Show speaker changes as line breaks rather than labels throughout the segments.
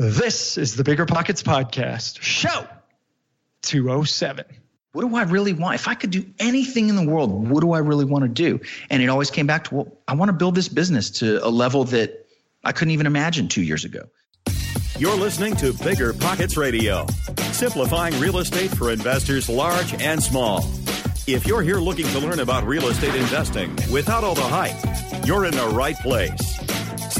This is the Bigger Pockets Podcast, show 207.
What do I really want? If I could do anything in the world, what do I really want to do? And it always came back to, well, I want to build this business to a level that I couldn't even imagine two years ago.
You're listening to Bigger Pockets Radio, simplifying real estate for investors large and small. If you're here looking to learn about real estate investing without all the hype, you're in the right place.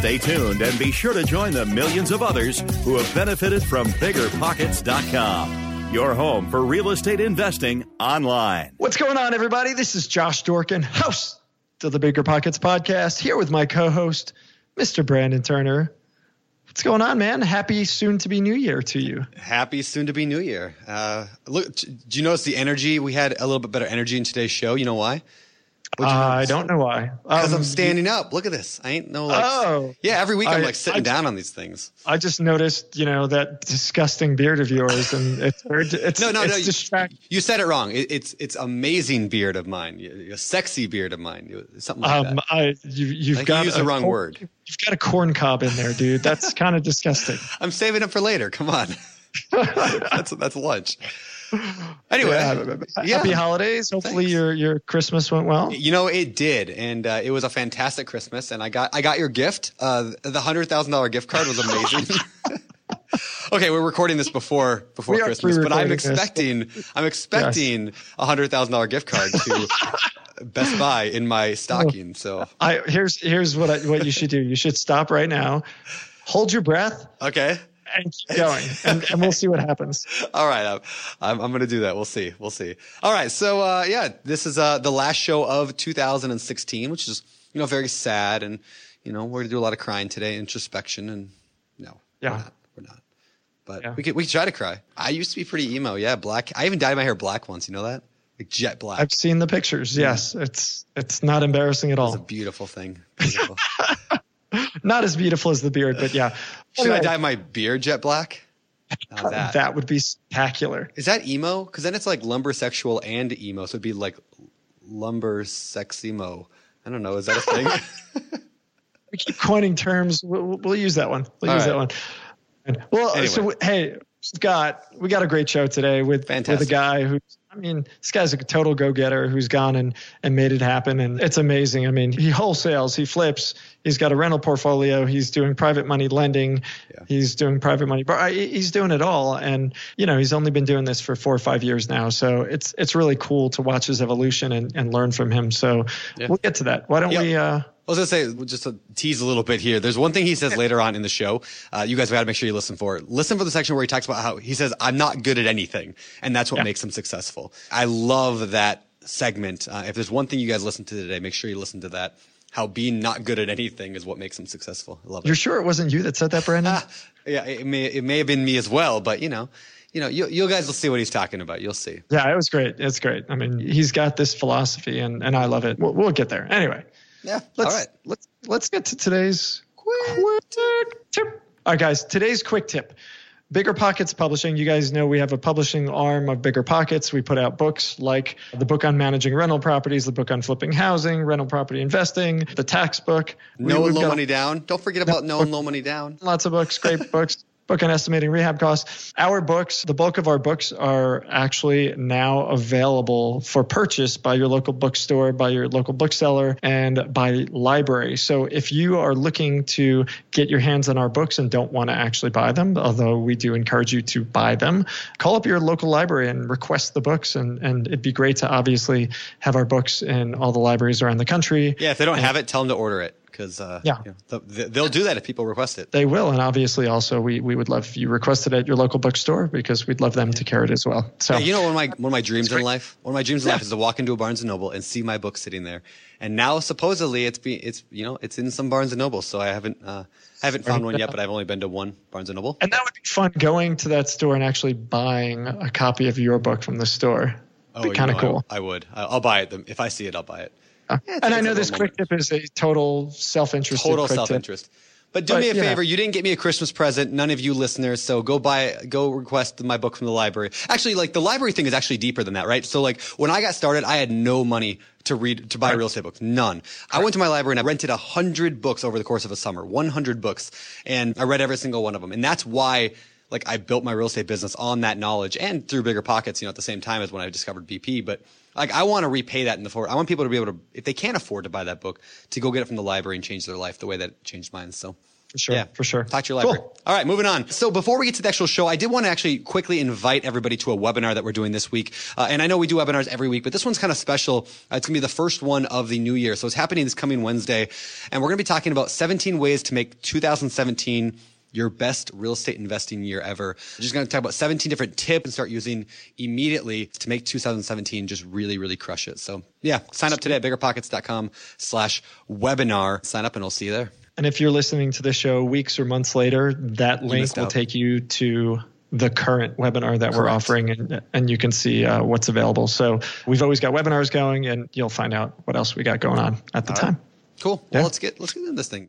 Stay tuned and be sure to join the millions of others who have benefited from biggerpockets.com, your home for real estate investing online.
What's going on, everybody? This is Josh Dorkin, host of the Bigger Pockets Podcast, here with my co host, Mr. Brandon Turner. What's going on, man? Happy soon to be New Year to you.
Happy soon to be New Year. Uh, look, do you notice the energy? We had a little bit better energy in today's show. You know why?
Uh, I don't know why.
Because
Um,
I'm standing up. Look at this. I ain't no like.
Oh.
Yeah, every week I'm like sitting
I-
down on these things.
I just noticed, you know, that disgusting beard of yours, and it's it's
No, no,
it's
no. you-
distract-
You said it wrong. It, it's it's amazing beard of mine. A sexy beard of mine. You- Something like
Um,
that.
I you you've
Like, you
got
used
a
the wrong
corn-
word.
You've got a corn cob in there, dude. That's kind of disgusting.
I'm saving it for later. Come on. that's that's lunch. Anyway,
Yeah,
yeah.
Happy holidays. Hopefully
Thanks.
your your Christmas went well.
You know, it did, and uh, it was a fantastic Christmas. And I got I got your gift. Uh, the hundred thousand dollar gift card was amazing. okay, we're recording this before before
We
Christmas, but I'm
pre-recording this.
expecting I'm expecting a hundred thousand dollar gift card to Best Buy in my stocking. So
I here's here's what I, what you should do. You should stop right now, hold your breath,
okay,
and keep going, and, and we'll see what happens.
all right, I'm I'm, I'm going to do that. We'll see, we'll see. All right, so uh, yeah, this is uh, the last show of 2016, which is you know very sad, and you know we're going to do a lot of crying today, introspection, and no,
Yeah.
we're not. We're not. But
Yeah.
we could we could try to cry. I used to be pretty emo. Yeah, black. I even dyed my hair black once. You know that? Like jet black.
I've seen the pictures. Yes, it's it's not embarrassing at all.
It's a beautiful thing. Beautiful.
Not as beautiful as the beard, but yeah.
Should I dye my beard jet black? That.
that would be spectacular.
Is that emo? Because then it's like lumber sexual and emo. So it'd be like lumber sex emo. I don't know. Is that a thing?
We keep coining terms. We'll, we'll- use that one. We'll
All
use
right.
that one. Well,
Anyway.
so hey, we've got we got a great show today with with a guy who I mean, this guy's a total go getter who's gone and and made it happen, and it's amazing. I mean, he wholesales, he flips, he's got a rental portfolio, he's doing private money lending,
Yeah.
he's doing private money, but he's doing it all, and you know, he's only been doing this for four or five years now, so it's it's really cool to watch his evolution and and learn from him. So
Yeah.
we'll get to that. Why don't
Yeah.
we? uh
was gonna say just to tease a little bit here. There's one thing he says later on in the show. Uh, you guys got to make sure you listen for it. Listen for the section where he talks about how he says, "I'm not good at anything," and that's what
Yeah.
makes him successful. I love that segment. Uh, if there's one thing you guys listen to today, make sure you listen to that. How being not good at anything is what makes him successful. I love it.
You're sure it wasn't you that said that, Brandon?
Ah, yeah, it may it may have been me as well, but you know, you know, you you guys will see what he's talking about. You'll see.
Yeah, it was great. It's great. I mean, he's got this philosophy, and, and I love it. We'll, we'll get there. Anyway,
Yeah.
let's
All right.
let's let's get to today's quick tip. All right, guys. Today's quick tip. Bigger Pockets Publishing. You guys know we have a publishing arm of Bigger Pockets. We put out books like the book on managing rental properties, the book on flipping housing, rental property investing, the tax book.
No
we've
low
got
money down. Don't forget about no low money down.
lots of books, great books. Book on estimating rehab costs. Our books, the bulk of our books are actually now available for purchase by your local bookstore, by your local bookseller, and by library. So if you are looking to get your hands on our books and don't want to actually buy them, although we do encourage you to buy them, call up your local library and request the books. And, and it'd be great to obviously have our books in all the libraries around the country.
Yeah, if they don't have it, tell them to order it because uh,
Yeah.
you know, th- they'll do that if people request it.
They will, and obviously, also we, we would love if you request it at your local bookstore because we'd love them to carry it as well. So
Yeah, you know, one of my one of my dreams in life, one of my dreams in life is to walk into a Barnes and Noble and see my book sitting there. And now supposedly it's be it's you know it's in some Barnes and Noble. So I haven't uh, I haven't found one yet, but I've only been to one Barnes and Noble.
and that would be fun going to that store and actually buying a copy of your book from the store.
Oh,
be kind of
know,
cool.
I, would. I'll buy it if I see it. I'll buy it. It's-
and I know this quick tip is a total self-interest.
Total self interest. But do
But,
me a
you know.
favor. You didn't get me a Christmas present. None of you listeners. So go buy, go request my book from the library. Actually, like the library thing is actually deeper than that, right? So like when I got started, I had no money to read to buy real estate books. None. I went to my library and I rented a hundred books over the course of a summer. One hundred books, and I read every single one of them. And that's why. Like I built my real estate business on that knowledge and through bigger pockets, you know, at the same time as when I discovered BP. But like I want to repay that in the forward. I want people to be able to, if they can't afford to buy that book, to go get it from the library and change their life the way that it changed mine. So
For sure.
yeah,
For sure.
Talk to your library.
Cool.
All right, moving on. So before we get to the actual show, I did want to actually quickly invite everybody to a webinar that we're doing this week. Uh, and I know we do webinars every week, but this one's kind of special. Uh, it's going to be the first one of the new year. So it's happening this coming Wednesday. And we're going to be talking about 17 ways to make 2017 your best real estate investing year ever. We're just going to talk about 17 different tips and start using immediately to make 2017 just really, really crush it. So yeah, sign up today at biggerpockets.com slash webinar. Sign up and I'll see you there.
And if you're listening to the show weeks or months later, that link will
out.
take you to the current webinar that we're offering and, and you can see uh, what's available. So we've always got webinars going and you'll find out what else we got going on at the
All right.
time.
Cool.
Yeah.
Well, let's get, let's get into this thing.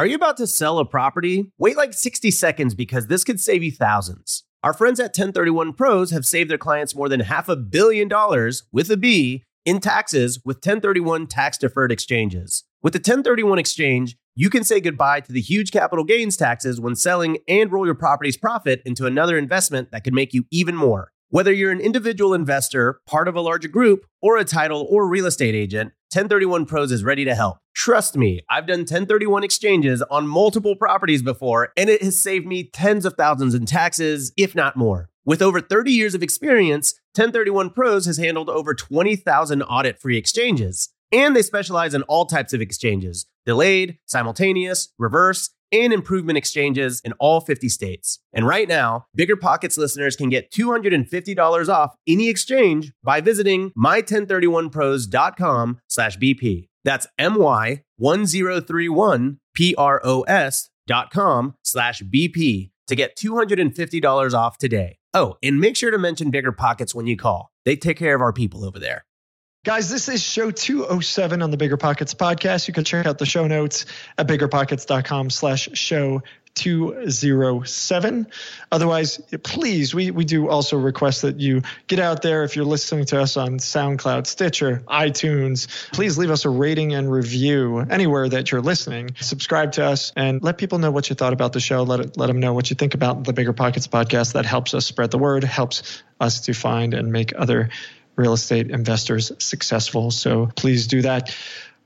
Are you about to sell a property? Wait like 60 seconds because this could save you thousands. Our friends at 1031 Pros have saved their clients more than half a billion dollars with a B in taxes with 1031 tax deferred exchanges. With the 1031 exchange, you can say goodbye to the huge capital gains taxes when selling and roll your property's profit into another investment that could make you even more. Whether you're an individual investor, part of a larger group, or a title or real estate agent, 1031 Pros is ready to help. Trust me, I've done 1031 exchanges on multiple properties before, and it has saved me tens of thousands in taxes, if not more. With over 30 years of experience, 1031 Pros has handled over 20,000 audit free exchanges. And they specialize in all types of exchanges delayed, simultaneous, reverse, and improvement exchanges in all 50 states. And right now, Bigger Pockets listeners can get $250 off any exchange by visiting my1031pros.com slash BP. That's my1031pros dot com slash BP to get $250 off today. Oh, and make sure to mention Bigger Pockets when you call. They take care of our people over there.
Guys, this is show 207 on the Bigger Pockets podcast. You can check out the show notes at biggerpockets.com slash show 207. Otherwise, please, we, we do also request that you get out there. If you're listening to us on SoundCloud, Stitcher, iTunes, please leave us a rating and review anywhere that you're listening. Subscribe to us and let people know what you thought about the show. Let, it, let them know what you think about the Bigger Pockets podcast. That helps us spread the word, helps us to find and make other real estate investors successful. So please do that.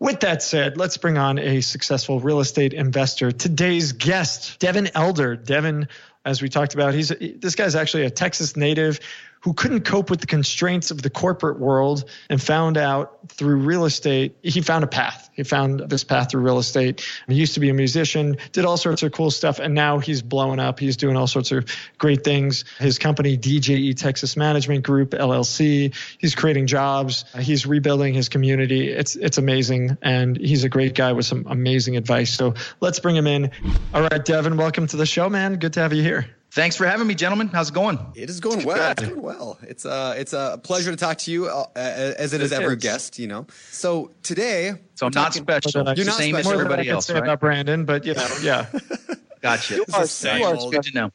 With that said, let's bring on a successful real estate investor. Today's guest, Devin Elder. Devin, as we talked about, he's this guy's actually a Texas native who couldn't cope with the constraints of the corporate world and found out through real estate, he found a path. He found this path through real estate. He used to be a musician, did all sorts of cool stuff, and now he's blowing up. He's doing all sorts of great things. His company, DJE Texas Management Group, LLC, he's creating jobs. He's rebuilding his community. It's it's amazing, and he's a great guy with some amazing advice. So let's bring him in. All right, Devin, welcome to the show, man. Good to have you here.
Thanks for having me, gentlemen. How's it going?
It is going well. It's going well. It's uh, it's a pleasure to talk to you, uh, as it is
It
every
is.
guest. You know. So today,
So I'm not
talking-
special.
More than I-
You're not
Same
special
as
as
More than I
everybody else,
say
right?
about Brandon, but you know, yeah.
Gotcha.
You are,
same
you are
Good to know.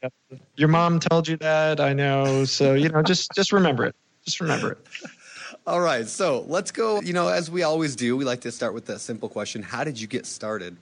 Your mom told you that. I know. So you know, just just remember it. Just remember it.
All right, so let's go. You know, as we always do, we like to start with that simple question: How did you get started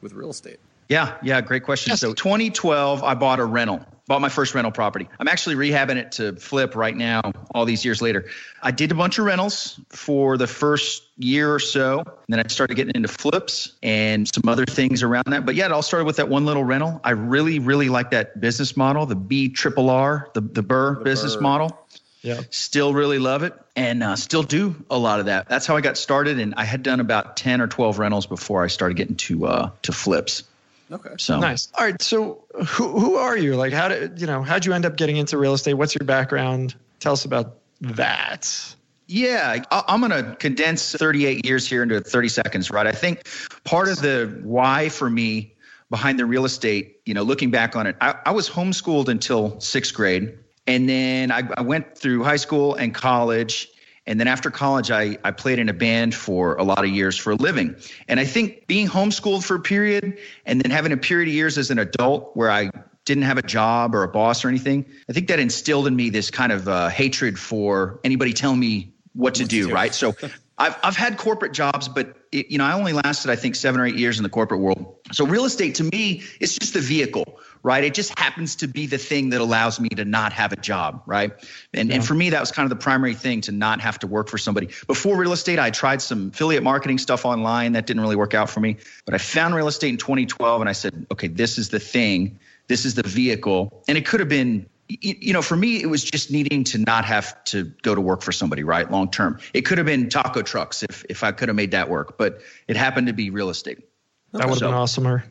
with real estate?
Yeah, yeah, great question.
Yes.
So 2012, I bought a rental, bought my first rental property. I'm actually rehabbing it to flip right now, all these years later. I did a bunch of rentals for the first year or so. And then I started getting into flips and some other things around that. But yeah, it all started with that one little rental. I really, really like that business model, the B triple R, the, the BRRRR business
BRRRR.
model.
Yeah.
Still really love it and uh, still do a lot of that. That's how I got started. And I had done about 10 or 12 rentals before I started getting to uh, to flips.
Okay.
So
Nice. All right. So who who are you? Like, how did you know? How'd you end up getting into real estate? What's your background? Tell us about that.
Yeah, I- I'm going to condense 38 years here into 30 seconds, right? I think part of the why for me behind the real estate, you know, looking back on it, I, I was homeschooled until sixth grade. And then I, I went through high school and college. And then after college, I, I played in a band for a lot of years for a living. And I think being homeschooled for a period and then having a period of years as an adult where I didn't have a job or a boss or anything, I think that instilled in me this kind of uh, hatred for anybody telling me what to do, right? So I've, I've had corporate jobs, but it, you know, I only lasted, I think, seven or eight years in the corporate world. So real estate to me, it's just the vehicle, right? It just happens to be the thing that allows me to not have a job, right? And, and for me, that was kind of the primary thing to not have to work for somebody. Before real estate, I tried some affiliate marketing stuff online. That didn't really work out for me. But I found real estate in 2012 and I said, okay, this is the thing. This is the vehicle. And it could have been you know, for me, it was just needing to not have to go to work for somebody, right? Long term. It could have been taco trucks if if I could have made that work, but it happened to be real estate.
That would have
So-
been awesomer.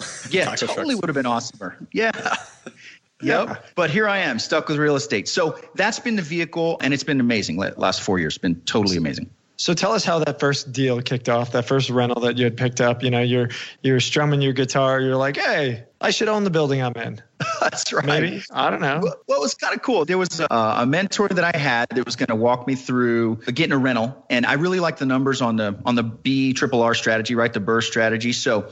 Yeah, totally would have been awesomer. Yeah. Yep. But here I am, stuck with real estate. So that's been the vehicle, and it's been amazing. Last four years, been totally amazing.
So tell us how that first deal kicked off. That first rental that you had picked up. You know, you're you're strumming your guitar. You're like, hey, I should own the building I'm in.
That's right.
Maybe I don't know.
Well, well, it was kind of cool. There was a, a mentor that I had that was going to walk me through uh, getting a rental, and I really liked the numbers on the on the B triple R strategy, right? The BRRRR strategy. So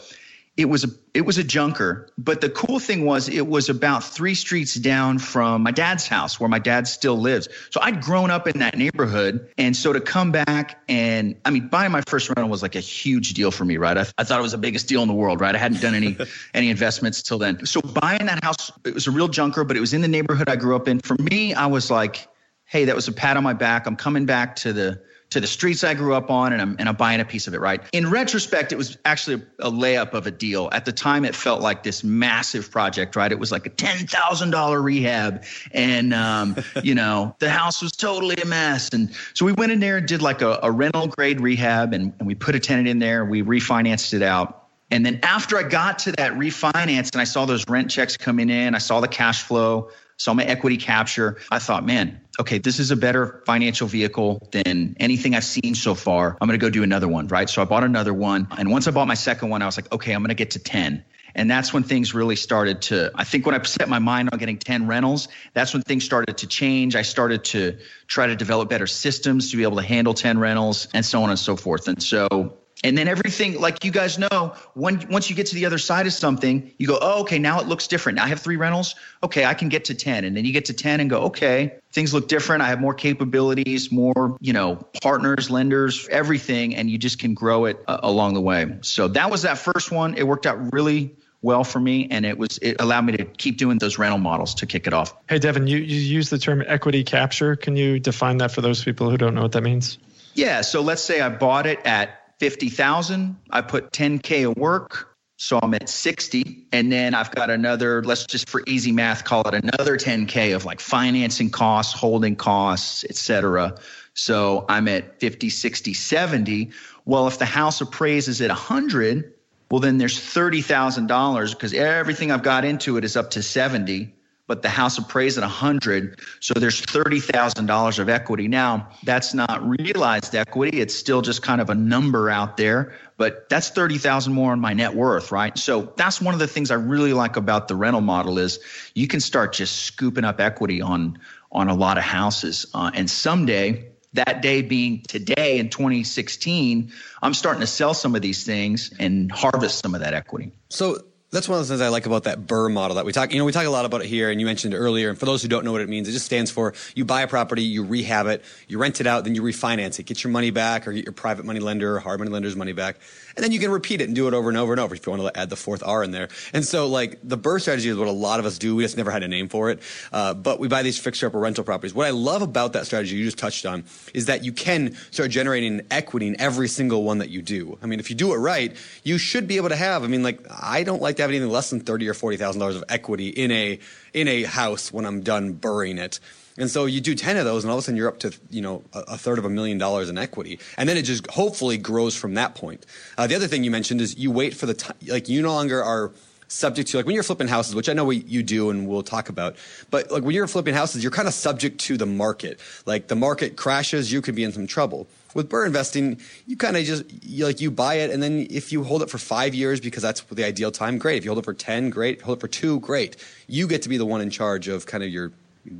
it was a it was a junker, but the cool thing was it was about three streets down from my dad's house, where my dad still lives. So I'd grown up in that neighborhood, and so to come back and I mean, buying my first rental was like a huge deal for me, right? I, I thought it was the biggest deal in the world, right? I hadn't done any any investments till then. So buying that house, it was a real junker, but it was in the neighborhood I grew up in. For me, I was like, hey, that was a pat on my back. I'm coming back to the to the streets I grew up on and I'm and I'm buying a piece of it, right? In retrospect, it was actually a, a layup of a deal. At the time it felt like this massive project, right? It was like a $10,000 rehab and um, you know, the house was totally a mess and so we went in there and did like a, a rental grade rehab and, and we put a tenant in there, we refinanced it out. And then after I got to that refinance and I saw those rent checks coming in, I saw the cash flow, saw my equity capture, I thought, man, okay, this is a better financial vehicle than anything I've seen so far. I'm going to go do another one, right? So I bought another one. And once I bought my second one, I was like, okay, I'm going to get to 10. And that's when things really started to, I think when I set my mind on getting 10 rentals, that's when things started to change. I started to try to develop better systems to be able to handle 10 rentals and so on and so forth. And so and then everything, like you guys know, when once you get to the other side of something, you go, oh, okay, now it looks different. Now I have three rentals. Okay, I can get to 10. And then you get to 10 and go, okay, things look different. I have more capabilities, more, you know, partners, lenders, everything. And you just can grow it uh, along the way. So that was that first one. It worked out really well for me. And it was, it allowed me to keep doing those rental models to kick it off.
Hey, Devin, you, you use the term equity capture. Can you define that for those people who don't know what that means?
Yeah. So let's say I bought it at 50,000. I put 10K of work. So I'm at 60. And then I've got another, let's just for easy math, call it another 10K of like financing costs, holding costs, et cetera. So I'm at 50, 60, 70. Well, if the house appraises at 100, well, then there's $30,000 because everything I've got into it is up to 70 but the house appraised at 100 so there's $30,000 of equity. Now that's not realized equity. It's still just kind of a number out there but that's 30,000 more on my net worth right? So that's one of the things I really like about the rental model is you can start just scooping up equity on on a lot of houses. Uh, and someday that day being today in 2016 I'm starting to sell some of these things and harvest some of that equity.
So that's one of the things I like about that BRRRR model that we talk. You know, we talk a lot about it here, and you mentioned it earlier. And for those who don't know what it means, it just stands for you buy a property, you rehab it, you rent it out, then you refinance it, get your money back, or get your private money lender or hard money lender's money back, and then you can repeat it and do it over and over and over if you want to add the fourth R in there. And so, like the BRRRR strategy is what a lot of us do. We just never had a name for it, uh, but we buy these fixer upper rental properties. What I love about that strategy you just touched on is that you can start generating equity in every single one that you do. I mean, if you do it right, you should be able to have. I mean, like I don't like to have anything less than thirty or forty thousand dollars of equity in a in a house when I'm done burying it. And so you do 10 of those and all of a sudden you're up to, you know, a, third of a million dollars in equity. And then it just hopefully grows from that point. Uh, the other thing you mentioned is you wait for the time, like you no longer are subject to like when you're flipping houses, which I know you do and we'll talk about. But like when you're flipping houses, you're kind of subject to the market. Like the market crashes, you could be in some trouble. With BRRRR investing, you kind of just you, like you buy it, and then if you hold it for five years because that's the ideal time, great. If you hold it for ten, great. Hold it for two, great. You get to be the one in charge of kind of your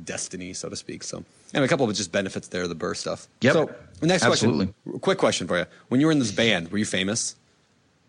destiny, so to speak. So, and a couple of just benefits there, the BRRRR stuff.
Yep.
So, next
Absolutely.
question. Quick question for you. When you were in this band, were you famous?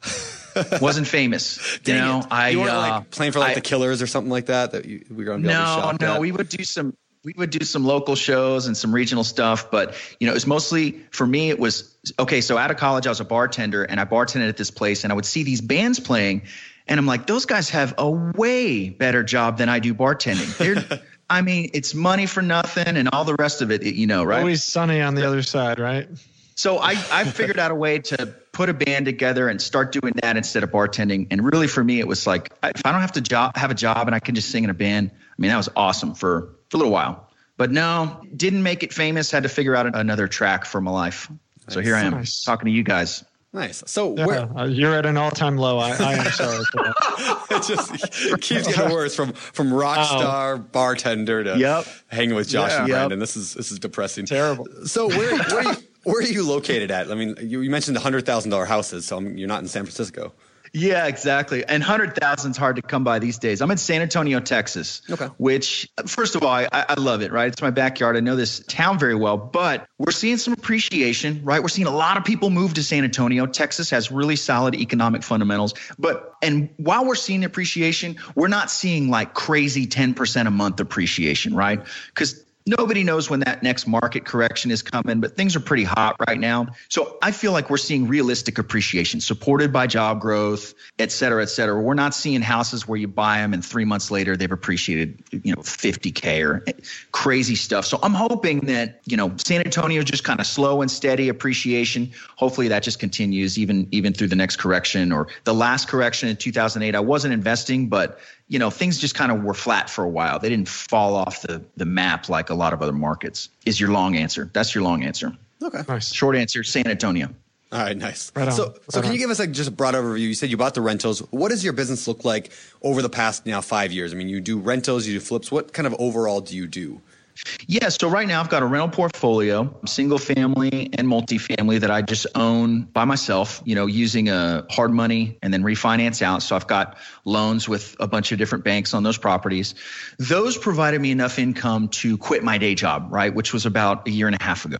Wasn't famous.
Dang
you know,
it.
I
you weren't
uh,
like playing for like
I-
the Killers or something like that. That you, we were on.
No, no,
at?
we would do some we would do some local shows and some regional stuff, but you know, it was mostly for me. It was okay. So out of college, I was a bartender, and I bartended at this place, and I would see these bands playing, and I'm like, those guys have a way better job than I do bartending. They're, I mean, it's money for nothing, and all the rest of it, you know, right?
Always sunny on the other side, right?
So I, I figured out a way to put a band together and start doing that instead of bartending. And really, for me, it was like if I don't have to job, have a job and I can just sing in a band. I mean, that was awesome for for a little while. But no, didn't make it famous. Had to figure out another track for my life. So here I am
Nice.
talking to you guys.
Nice. So
Yeah,
where
uh, you're at an all-time low. I, I am sorry for that.
it just keeps getting worse from from rock star bartender to
Yep.
hanging with Josh
Yeah.
and
Yep.
Brandon. This is this is depressing.
Terrible.
So where where are you, where are you located at? I mean, you, you mentioned the hundred thousand dollar houses, so I'm, you're not in San Francisco.
Yeah, exactly. And hundred thousand's hard to come by these days. I'm in San Antonio, Texas.
Okay.
Which, first of all, I, I love it. Right, it's my backyard. I know this town very well. But we're seeing some appreciation. Right, we're seeing a lot of people move to San Antonio. Texas has really solid economic fundamentals. But and while we're seeing appreciation, we're not seeing like crazy ten percent a month appreciation. Right, because Nobody knows when that next market correction is coming, but things are pretty hot right now. So I feel like we're seeing realistic appreciation supported by job growth, et cetera, et cetera. We're not seeing houses where you buy them and three months later they've appreciated, you know, 50K or crazy stuff. So I'm hoping that, you know, San Antonio just kind of slow and steady appreciation. Hopefully that just continues even even through the next correction or the last correction in 2008. I wasn't investing, but you know, things just kind of were flat for a while. They didn't fall off the, the map like a lot of other markets, is your long answer. That's your long answer.
Okay.
Nice.
Short answer San Antonio.
All right, nice.
Right on,
so, so
right
can
on.
you give us like just a broad overview? You said you bought the rentals. What does your business look like over the past now five years? I mean, you do rentals, you do flips. What kind of overall do you do?
Yeah, so right now I've got a rental portfolio, single family and multifamily that I just own by myself, you know, using a hard money and then refinance out. So I've got loans with a bunch of different banks on those properties. Those provided me enough income to quit my day job, right, which was about a year and a half ago.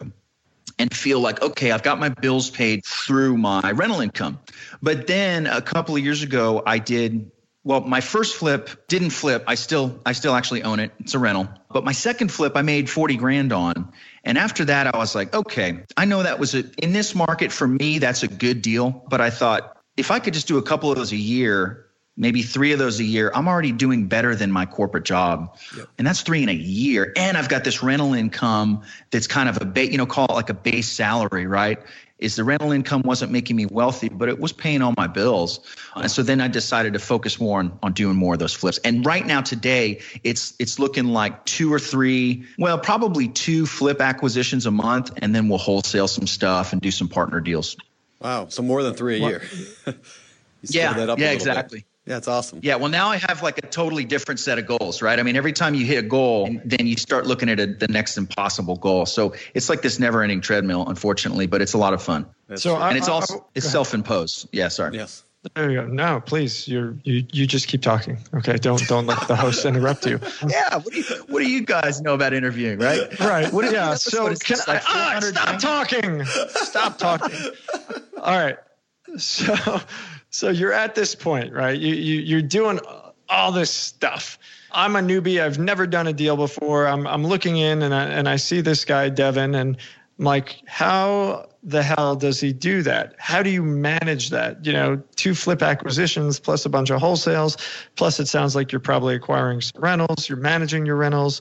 And feel like, okay, I've got my bills paid through my rental income. But then a couple of years ago, I did well, my first flip didn't flip. I still I still actually own it. It's a rental. But my second flip I made 40 grand on. And after that I was like, okay, I know that was a in this market for me that's a good deal, but I thought if I could just do a couple of those a year, maybe 3 of those a year, I'm already doing better than my corporate job. And that's 3 in a year. And I've got this rental income that's kind of a ba- you know call it like a base salary, right? Is the rental income wasn't making me wealthy, but it was paying all my bills. And so then I decided to focus more on, on doing more of those flips. And right now today, it's it's looking like two or three, well, probably two flip acquisitions a month, and then we'll wholesale some stuff and do some partner deals.
Wow, so more than three a year. You
Yeah,
that up a
yeah,
little bit.
Exactly.
Yeah, it's awesome.
Yeah, well, now I have like a totally different set of goals, right? I mean, every time you hit a goal, then you start looking at a, the next impossible goal. So it's like this never-ending treadmill, unfortunately, but it's a lot of fun.
So I,
And it's
I-
also
I-
it's self-imposed. Yeah, sorry.
Yes.
There you go. No, please, you're you you just keep talking. Okay, don't don't let the host interrupt you.
Yeah, what do you what do you guys know about interviewing, right?
Right.
What
yeah. So
what it's
can I
like
ah, stop talking? Stop talking. All right. so so you're at this point, right? You, you you're doing all this stuff. I'm a newbie. I've never done a deal before. I'm I'm looking in and I and I see this guy Devin and I'm like, how the hell does he do that? How do you manage that? You know, two flip acquisitions plus a bunch of wholesales, plus it sounds like you're probably acquiring some rentals. You're managing your rentals.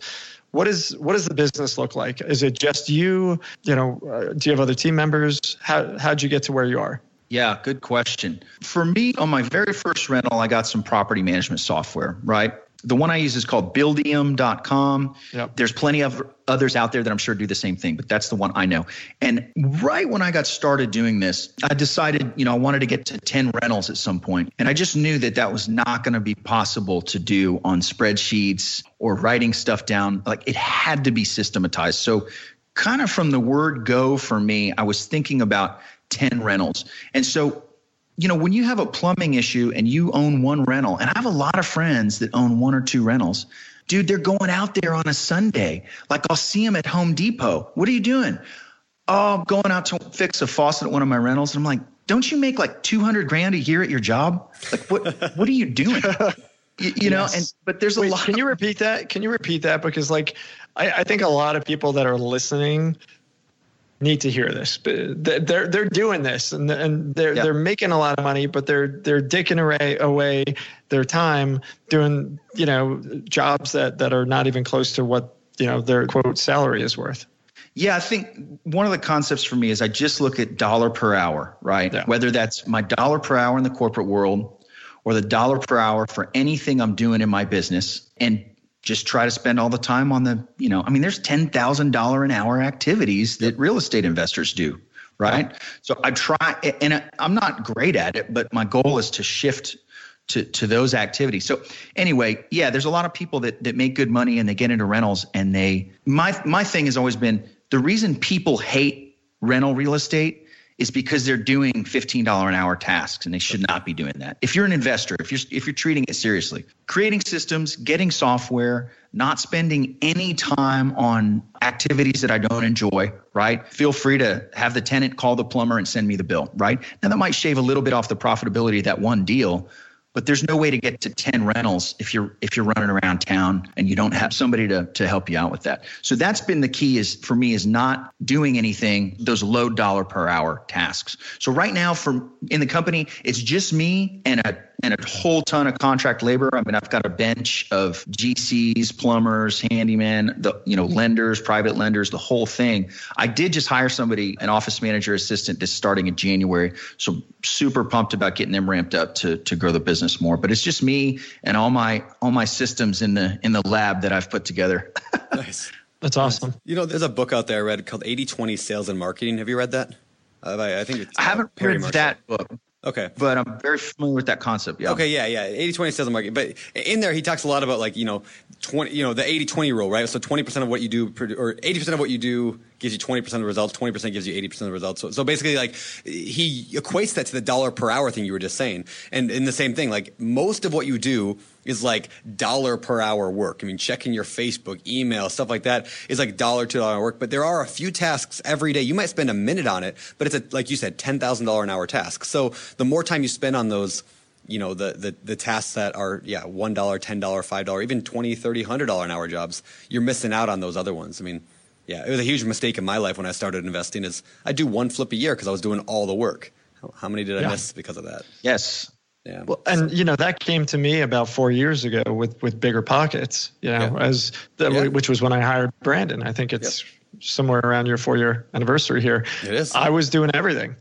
What is what does the business look like? Is it just you? You know, uh, do you have other team members? How how'd you get to where you are?
Yeah, good question. For me, on my very first rental, I got some property management software, right? The one I use is called buildium.com. Yep. There's plenty of others out there that I'm sure do the same thing, but that's the one I know. And right when I got started doing this, I decided, you know, I wanted to get to 10 rentals at some point. And I just knew that that was not going to be possible to do on spreadsheets or writing stuff down. Like it had to be systematized. So, kind of from the word go for me, I was thinking about 10 rentals. And so you know, when you have a plumbing issue and you own one rental, and I have a lot of friends that own one or two rentals, dude, they're going out there on a Sunday. Like I'll see them at Home Depot. What are you doing? Oh, I'm going out to fix a faucet at one of my rentals. And I'm like, don't you make like 200 grand a year at your job? Like what, what are you doing? You, you know, and, but there's a Wait, lot.
Can you repeat that? Can you repeat that? Because like, I, I think a lot of people that are listening need to hear this. They're they're doing this and and they're they're making a lot of money, but they're they're dicking away away their time doing you know jobs that that are not even close to what you know their quote salary is worth.
Yeah, I think one of the concepts for me is I just look at dollar per hour, right? Yeah. Whether that's my dollar per hour in the corporate world or the dollar per hour for anything I'm doing in my business and just try to spend all the time on the, you know, I mean, there's $10,000 an hour activities that real estate investors do, right? So I try, and I'm not great at it, but my goal is to shift to, to those activities. So anyway, yeah, there's a lot of people that, that make good money and they get into rentals and they, my, my thing has always been the reason people hate rental real estate is because they're doing $15 an hour tasks and they should not be doing that. If you're an investor, if you're if you're treating it seriously, creating systems, getting software, not spending any time on activities that I don't enjoy, right? Feel free to have the tenant call the plumber and send me the bill, right? Now that might shave a little bit off the profitability of that one deal, but there's no way to get to 10 rentals if you're if you're running around town and you don't have somebody to to help you out with that. So that's been the key is for me is not doing anything those low dollar per hour tasks. So right now for in the company it's just me and a and a whole ton of contract labor. I mean, I've got a bench of GCs, plumbers, handyman, the you know lenders, private lenders, the whole thing. I did just hire somebody, an office manager assistant, that's starting in January. So super pumped about getting them ramped up to to grow the business more. But it's just me and all my all my systems in the in the lab that I've put together.
nice. That's awesome.
You know, there's a book out there I read called 80-20 Sales and Marketing. Have you read that? Uh, I, think it's,
I haven't uh, read Marshall. that book.
Okay.
But I'm very familiar with that concept. Yeah.
Okay. Yeah. Yeah. 80 20 sales and marketing. But in there, he talks a lot about like, you know, 20, you know, the 80 20 rule, right? So 20% of what you do, or 80% of what you do gives you 20% of the results, 20% gives you 80% of the results. So, so basically, like, he equates that to the dollar per hour thing you were just saying. And in the same thing, like, most of what you do is like dollar per hour work. I mean, checking your Facebook, email, stuff like that is like dollar to dollar work. But there are a few tasks every day. You might spend a minute on it, but it's a, like you said, $10,000 an hour task. So the more time you spend on those, you know the, the the tasks that are yeah one dollar ten dollar five dollar even twenty thirty hundred dollar an hour jobs you're missing out on those other ones i mean yeah it was a huge mistake in my life when i started investing is i do one flip a year because i was doing all the work how, how many did i yeah. miss because of that
yes
yeah. Well, and you know that came to me about four years ago with with bigger pockets. You know, yeah. as the, yeah. which was when I hired Brandon. I think it's yep. somewhere around your four year anniversary here.
It is.
I was doing everything.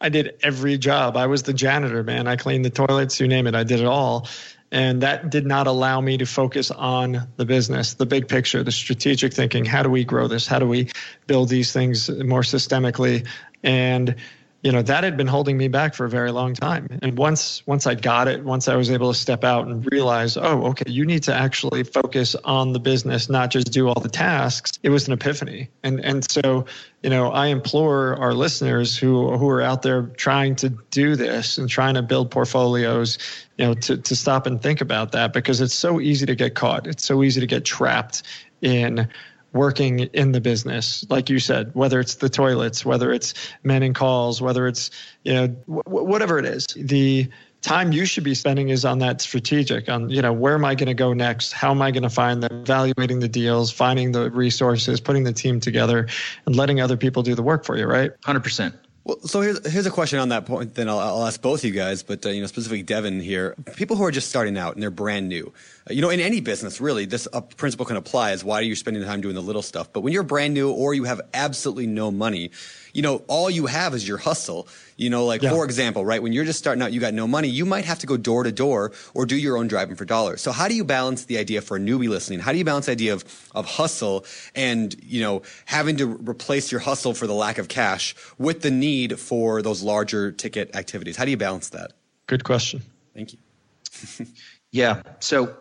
I did every job. I was the janitor, man. I cleaned the toilets, you name it. I did it all. And that did not allow me to focus on the business, the big picture, the strategic thinking. How do we grow this? How do we build these things more systemically? And you know that had been holding me back for a very long time. And once once i got it once i was able to step out and realize oh okay you need to actually focus on the business not just do all the tasks. It was an epiphany. And and so you know i implore our listeners who who are out there trying to do this and trying to build portfolios you know to to stop and think about that because it's so easy to get caught. It's so easy to get trapped in working in the business, like you said, whether it's the toilets, whether it's men and calls, whether it's you know w- whatever it is, the time you should be spending is on that strategic on you know where am i going to go next? How am i going to find them? Evaluating the deals finding the resources putting the team together and letting other people do the work for you right?
100%
well, so here's, here's a question on that point. Then I'll, I'll ask both you guys, but uh, you know, specifically Devin here. People who are just starting out and they're brand new. Uh, you know, in any business, really, this uh, principle can apply: is why are you spending the time doing the little stuff? But when you're brand new or you have absolutely no money, you know, all you have is your hustle. You know, like yeah. for example, right, when you're just starting out, you got no money, you might have to go door to door or do your own driving for dollars. So how do you balance the idea for a newbie listening? How do you balance the idea of, of hustle and, you know, having to replace your hustle for the lack of cash with the need for those larger ticket activities? How do you balance that?
Good question.
Thank you.
yeah. So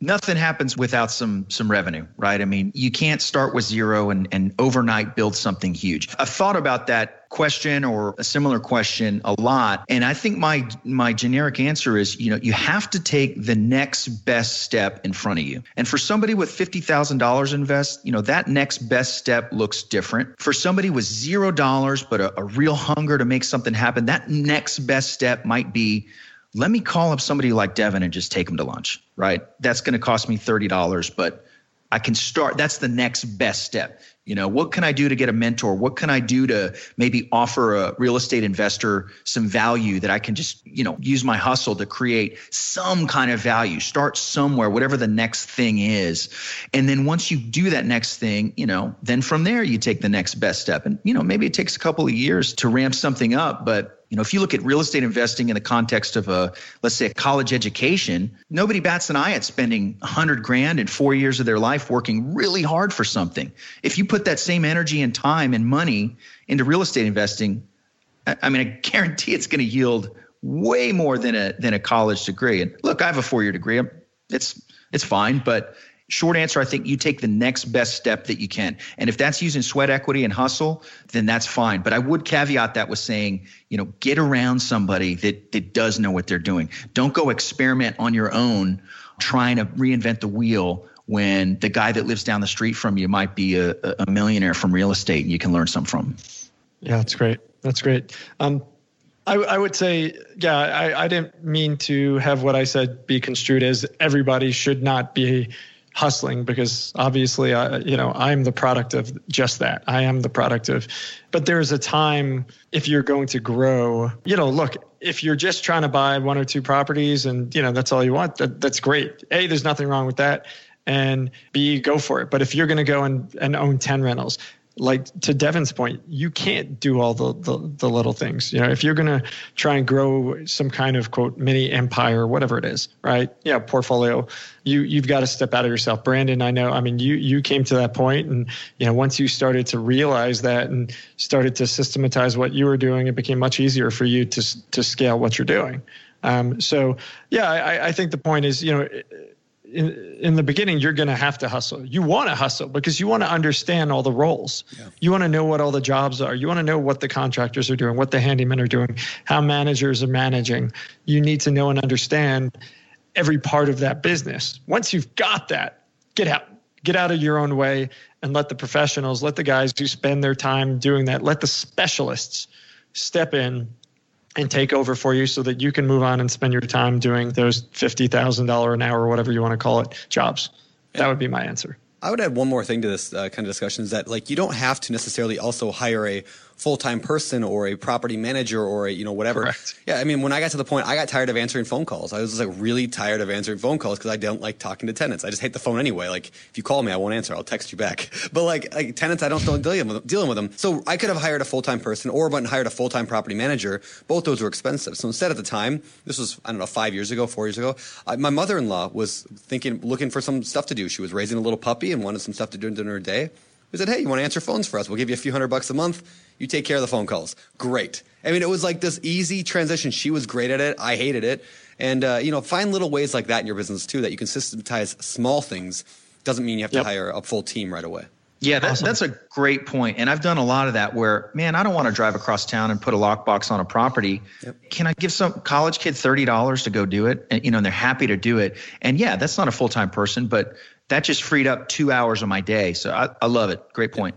nothing happens without some some revenue, right? I mean, you can't start with zero and, and overnight build something huge. I've thought about that question or a similar question a lot. And I think my my generic answer is, you know, you have to take the next best step in front of you. And for somebody with $50,000 invest, you know, that next best step looks different. For somebody with $0 but a, a real hunger to make something happen, that next best step might be let me call up somebody like Devin and just take them to lunch, right? That's going to cost me $30, but I can start. That's the next best step. You know, what can I do to get a mentor? What can I do to maybe offer a real estate investor some value that I can just, you know, use my hustle to create some kind of value? Start somewhere, whatever the next thing is. And then once you do that next thing, you know, then from there you take the next best step. And, you know, maybe it takes a couple of years to ramp something up, but you know, if you look at real estate investing in the context of a, let's say, a college education, nobody bats an eye at spending 100 grand in four years of their life working really hard for something. If you put that same energy and time and money into real estate investing, I mean, I guarantee it's going to yield way more than a than a college degree. And look, I have a four year degree. It's it's fine, but Short answer, I think you take the next best step that you can. And if that's using sweat equity and hustle, then that's fine. But I would caveat that with saying, you know, get around somebody that, that does know what they're doing. Don't go experiment on your own trying to reinvent the wheel when the guy that lives down the street from you might be a, a millionaire from real estate and you can learn some from.
Yeah, that's great. That's great. Um, I, I, would say, yeah, I, I didn't mean to have what I said be construed as everybody should not be hustling because obviously I, you know i'm the product of just that. I am the product of but there's a time if you're going to grow you know look if you're just trying to buy one or two properties and you know that's all you want that, that's great. A there's nothing wrong with that and b go for it. But if you're going to go and, and own 10 rentals like to Devin's point, you can't do all the, the, the little things. You know, if you're going to try and grow some kind of quote mini empire, whatever it is, right? Yeah, portfolio. You you've got to step out of yourself. Brandon, I know. I mean, you you came to that point, and you know, once you started to realize that and started to systematize what you were doing, it became much easier for you to to scale what you're doing. Um, so yeah, I, I think the point is, you know in, in the beginning you're going to have to hustle. You want to hustle because you want to understand all the roles. Yeah. you want to know what all the jobs are. You want to know what the contractors are doing what the handymen are doing how managers are managing. You need to know and understand every part of that business. Once you've got that get out get out of your own way and let the professionals let the guys who spend their time doing that let the specialists step in and take over for you so that you can move on and spend your time doing those $50,000 an hour, whatever you want to call it, jobs. That would be my answer.
I would add one more thing to this uh, kind of discussion is that like you don't have to necessarily also hire a full-time person or a property manager or a you know whatever.
Correct.
Yeah, I mean when I got to the point I got tired of answering phone calls. I was just like really tired of answering phone calls because I don't like talking to tenants. I just hate the phone anyway. Like if you call me, I won't answer. I'll text you back. But like, like tenants, I don't still dealing with dealing with them. So I could have hired a full-time person or went and hired a full-time property manager. Both those were expensive. So instead at the time, this was I don't know five years ago, four years ago, I, my mother-in-law was thinking looking for some stuff to do. She was raising a little puppy and wanted some stuff to do during her day. We said, hey, you want to answer phones for us? We'll give you a few hundred bucks a month. You take care of the phone calls. Great. I mean, it was like this easy transition. She was great at it. I hated it. And, uh, you know, find little ways like that in your business too that you can systematize small things. Doesn't mean you have to
yep.
hire a full team right away.
Yeah, that, awesome. that's a great point. And I've done a lot of that where, man, I don't want to drive across town and put a lockbox on a property. Yep. Can I give some college kid $30 to go do it? And, you know, and they're happy to do it. And yeah, that's not a full time person, but that just freed up two hours of my day. So I, I love it. Great point.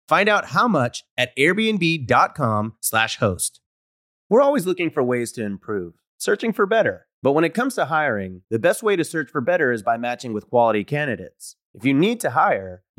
Find out how much at airbnb.com/slash host. We're always looking for ways to improve, searching for better. But when it comes to hiring, the best way to search for better is by matching with quality candidates. If you need to hire,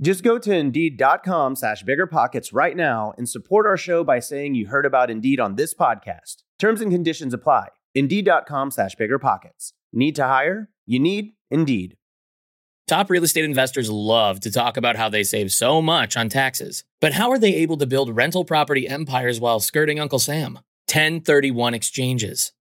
Just go to Indeed.com slash BiggerPockets right now and support our show by saying you heard about Indeed on this podcast. Terms and conditions apply. Indeed.com slash BiggerPockets. Need to hire? You need Indeed.
Top real estate investors love to talk about how they save so much on taxes. But how are they able to build rental property empires while skirting Uncle Sam? 1031 exchanges.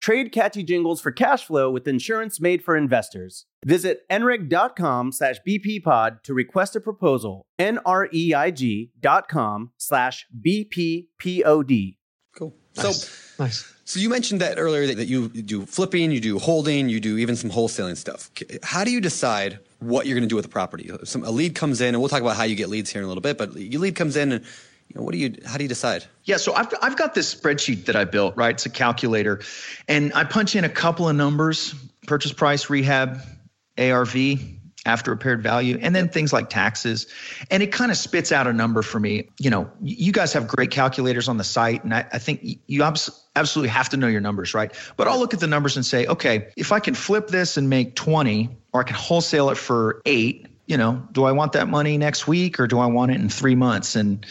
Trade catchy jingles for cash flow with insurance made for investors. Visit nreig.com slash bppod to request a proposal. N-R-E-I-G dot com slash bppod.
Cool. Nice. So nice. So you mentioned that earlier that you do flipping, you do holding, you do even some wholesaling stuff. How do you decide what you're going to do with a property? Some, a lead comes in, and we'll talk about how you get leads here in a little bit. But your lead comes in, and you know, what do you? How do you decide?
Yeah, so I've I've got this spreadsheet that I built. Right, it's a calculator, and I punch in a couple of numbers purchase price, rehab, ARV, after repaired value, and then things like taxes. And it kind of spits out a number for me. You know, you guys have great calculators on the site, and I, I think you absolutely have to know your numbers, right? But I'll look at the numbers and say, okay, if I can flip this and make 20, or I can wholesale it for eight, you know, do I want that money next week or do I want it in three months? And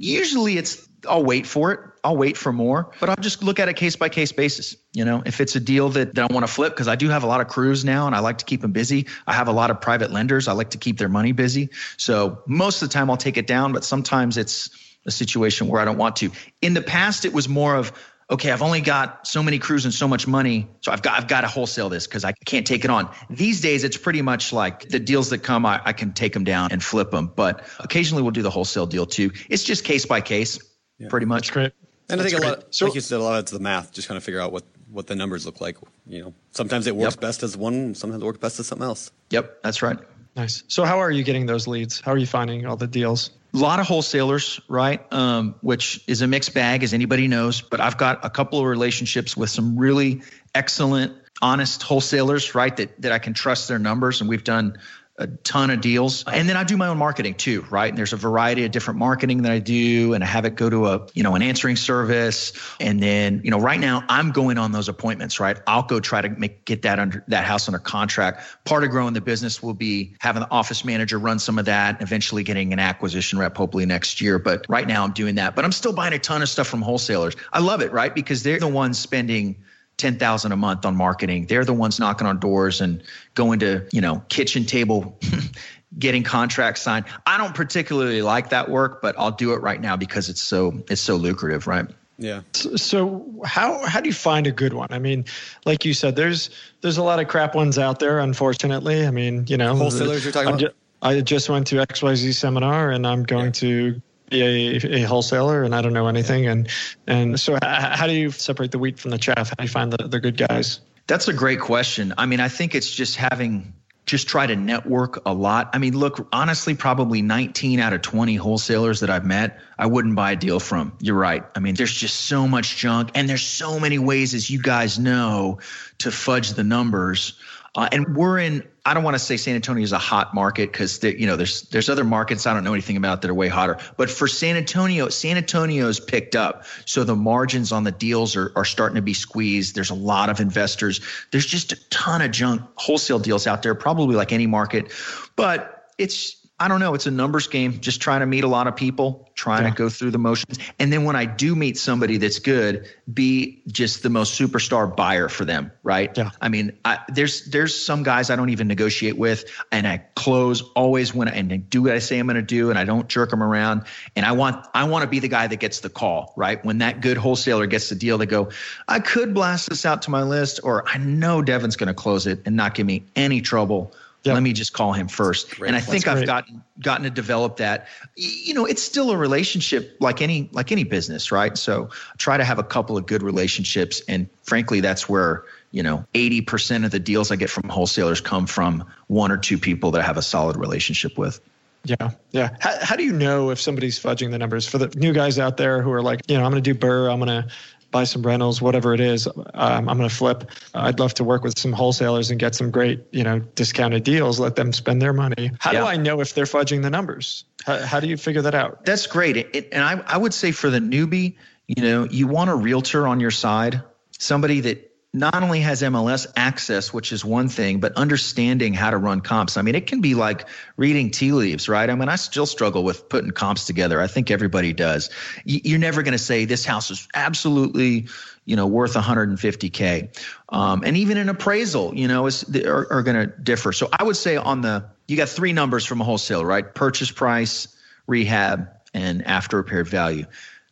usually it's I'll wait for it. I'll wait for more, but I'll just look at it case by case basis. You know, if it's a deal that, that I want to flip, because I do have a lot of crews now and I like to keep them busy. I have a lot of private lenders. I like to keep their money busy. So most of the time I'll take it down, but sometimes it's a situation where I don't want to. In the past, it was more of, okay, I've only got so many crews and so much money, so I've got I've got to wholesale this because I can't take it on. These days, it's pretty much like the deals that come, I, I can take them down and flip them. But occasionally, we'll do the wholesale deal too. It's just case by case yeah. pretty much.
That's great.
And
That's
I think great. a lot, so, like you said, a lot of it's the math, just kind of figure out what, what the numbers look like. You know, sometimes it works yep. best as one, sometimes it works best as something else.
Yep, that's right.
Nice. So how are you getting those leads? How are you finding all the deals?
A lot of wholesalers, right? Um, which is a mixed bag, as anybody knows. But I've got a couple of relationships with some really excellent, honest wholesalers, right? That that I can trust their numbers, and we've done a ton of deals. And then I do my own marketing too, right? And there's a variety of different marketing that I do and I have it go to a, you know, an answering service. And then, you know, right now I'm going on those appointments, right? I'll go try to make get that under that house under contract. Part of growing the business will be having the office manager run some of that, eventually getting an acquisition rep hopefully next year. But right now I'm doing that. But I'm still buying a ton of stuff from wholesalers. I love it, right? Because they're the ones spending 10,000 a month on marketing. They're the ones knocking on doors and going to, you know, kitchen table getting contracts signed. I don't particularly like that work, but I'll do it right now because it's so it's so lucrative, right?
Yeah.
So, so how how do you find a good one? I mean, like you said, there's there's a lot of crap ones out there. Unfortunately, I mean, you know,
wholesalers you're talking
I'm
about.
Ju- I just went to XYZ seminar and I'm going yeah. to be a, a wholesaler and I don't know anything. And and so how do you separate the wheat from the chaff? How do you find the, the good guys?
That's a great question. I mean, I think it's just having just try to network a lot. I mean, look, honestly, probably 19 out of 20 wholesalers that I've met, I wouldn't buy a deal from. You're right. I mean, there's just so much junk, and there's so many ways, as you guys know, to fudge the numbers. Uh, and we're in, I don't want to say San Antonio is a hot market because you know there's there's other markets I don't know anything about that are way hotter. But for San Antonio, San Antonio's picked up, so the margins on the deals are are starting to be squeezed. There's a lot of investors. There's just a ton of junk wholesale deals out there, probably like any market, but it's I don't know. It's a numbers game, just trying to meet a lot of people, trying yeah. to go through the motions. And then when I do meet somebody that's good, be just the most superstar buyer for them, right?
Yeah.
I mean, I, there's there's some guys I don't even negotiate with, and I close always when I, and I do what I say I'm going to do, and I don't jerk them around. And I want I want to be the guy that gets the call, right? When that good wholesaler gets the deal, they go, I could blast this out to my list, or I know Devin's going to close it and not give me any trouble Yep. Let me just call him first. And I think I've gotten gotten to develop that. You know, it's still a relationship like any like any business, right? So try to have a couple of good relationships, and frankly, that's where you know 80% of the deals I get from wholesalers come from one or two people that I have a solid relationship with.
Yeah, yeah. How, how do you know if somebody's fudging the numbers for the new guys out there who are like, you know, I'm going to do BRRRR, I'm going to buy some rentals, whatever it is. Um, I'm going to flip. I'd love to work with some wholesalers and get some great, you know, discounted deals. Let them spend their money. How yeah. do I know if they're fudging the numbers? How, how do you figure that out?
That's great. It, and I, I would say for the newbie, you know, you want a realtor on your side, somebody that not only has MLS access, which is one thing, but understanding how to run comps. I mean, it can be like reading tea leaves, right? I mean, I still struggle with putting comps together. I think everybody does. You're never going to say this house is absolutely, you know, worth 150k. Um, and even an appraisal, you know, is are, are going to differ. So I would say on the you got three numbers from a wholesale, right? Purchase price, rehab, and after repaired value.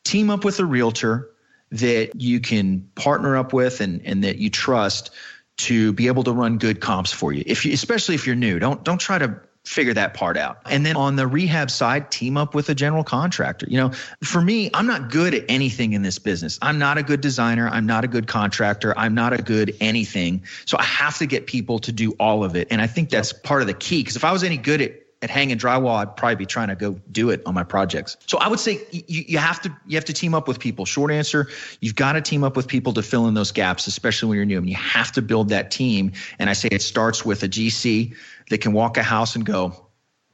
Team up with a realtor that you can partner up with and, and that you trust to be able to run good comps for you. If you, especially if you're new, don't don't try to figure that part out. And then on the rehab side, team up with a general contractor. You know, for me, I'm not good at anything in this business. I'm not a good designer. I'm not a good contractor. I'm not a good anything. So I have to get people to do all of it. And I think that's part of the key. Because if I was any good at at hanging drywall, I'd probably be trying to go do it on my projects. So I would say you, you have to you have to team up with people. Short answer, you've got to team up with people to fill in those gaps, especially when you're new. And you have to build that team. And I say it starts with a GC that can walk a house and go,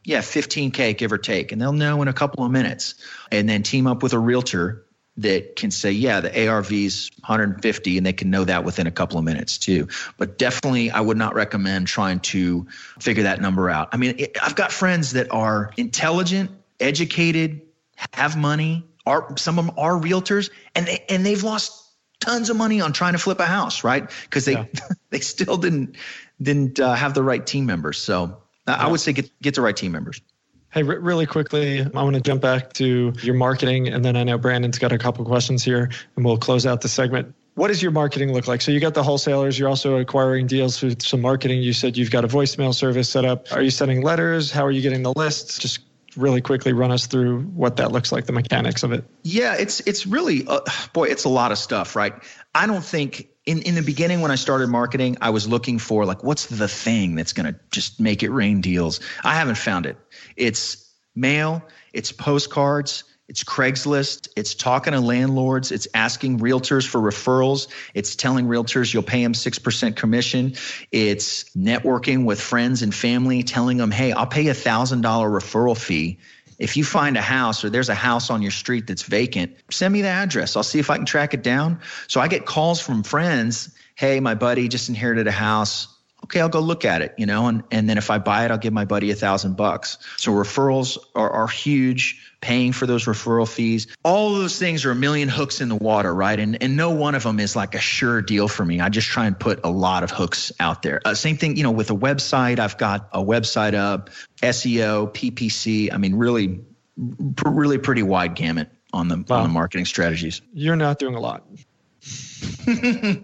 yeah, 15K, give or take. And they'll know in a couple of minutes. And then team up with a realtor that can say, yeah, the ARV is 150, and they can know that within a couple of minutes too. But definitely, I would not recommend trying to figure that number out. I mean, it, I've got friends that are intelligent, educated, have money, are some of them are realtors, and they and they've lost tons of money on trying to flip a house, right? Because they yeah. they still didn't didn't uh, have the right team members. So yeah. I would say get get the right team members.
Hey, r- really quickly, I want to jump back to your marketing, and then I know Brandon's got a couple questions here, and we'll close out the segment. What does your marketing look like? So you got the wholesalers, you're also acquiring deals through some marketing. You said you've got a voicemail service set up. Are you sending letters? How are you getting the lists? Just really quickly run us through what that looks like, the mechanics of it.
Yeah, it's it's really uh, boy, it's a lot of stuff, right? I don't think in in the beginning when I started marketing, I was looking for like what's the thing that's going to just make it rain deals. I haven't found it. It's mail, it's postcards, it's Craigslist, it's talking to landlords, it's asking realtors for referrals, it's telling realtors you'll pay them 6% commission, it's networking with friends and family, telling them, hey, I'll pay a $1,000 referral fee. If you find a house or there's a house on your street that's vacant, send me the address. I'll see if I can track it down. So I get calls from friends. Hey, my buddy just inherited a house okay, I'll go look at it, you know, and, and then if I buy it, I'll give my buddy a thousand bucks. So referrals are, are huge, paying for those referral fees. All those things are a million hooks in the water, right? And, and no one of them is like a sure deal for me. I just try and put a lot of hooks out there. Uh, same thing, you know, with a website, I've got a website up, SEO, PPC. I mean, really, really pretty wide gamut on the, wow. on the marketing strategies.
You're not doing a lot.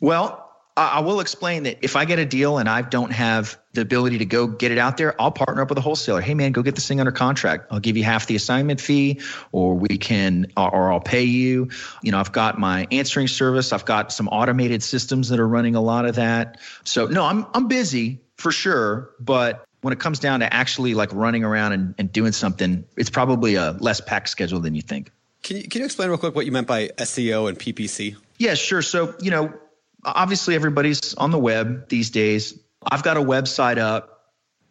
well, I will explain that if I get a deal and I don't have the ability to go get it out there, I'll partner up with a wholesaler. Hey man, go get this thing under contract. I'll give you half the assignment fee, or we can, or I'll pay you. You know, I've got my answering service. I've got some automated systems that are running a lot of that. So no, I'm I'm busy for sure, but when it comes down to actually like running around and, and doing something, it's probably a less packed schedule than you think.
Can you, can you explain real quick what you meant by SEO and PPC?
Yeah, sure. So, you know, obviously everybody's on the web these days. I've got a website up.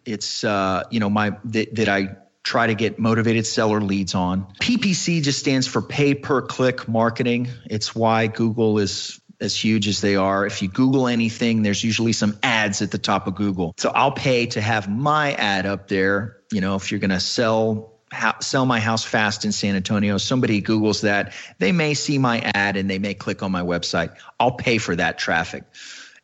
It's uh, you know my that, that I try to get motivated seller leads on. PPC just stands for pay per click marketing. It's why Google is as huge as they are. If you Google anything, there's usually some ads at the top of Google. So I'll pay to have my ad up there. You know, if you're going to sell sell my house fast in San Antonio. Somebody Googles that, they may see my ad and they may click on my website. I'll pay for that traffic.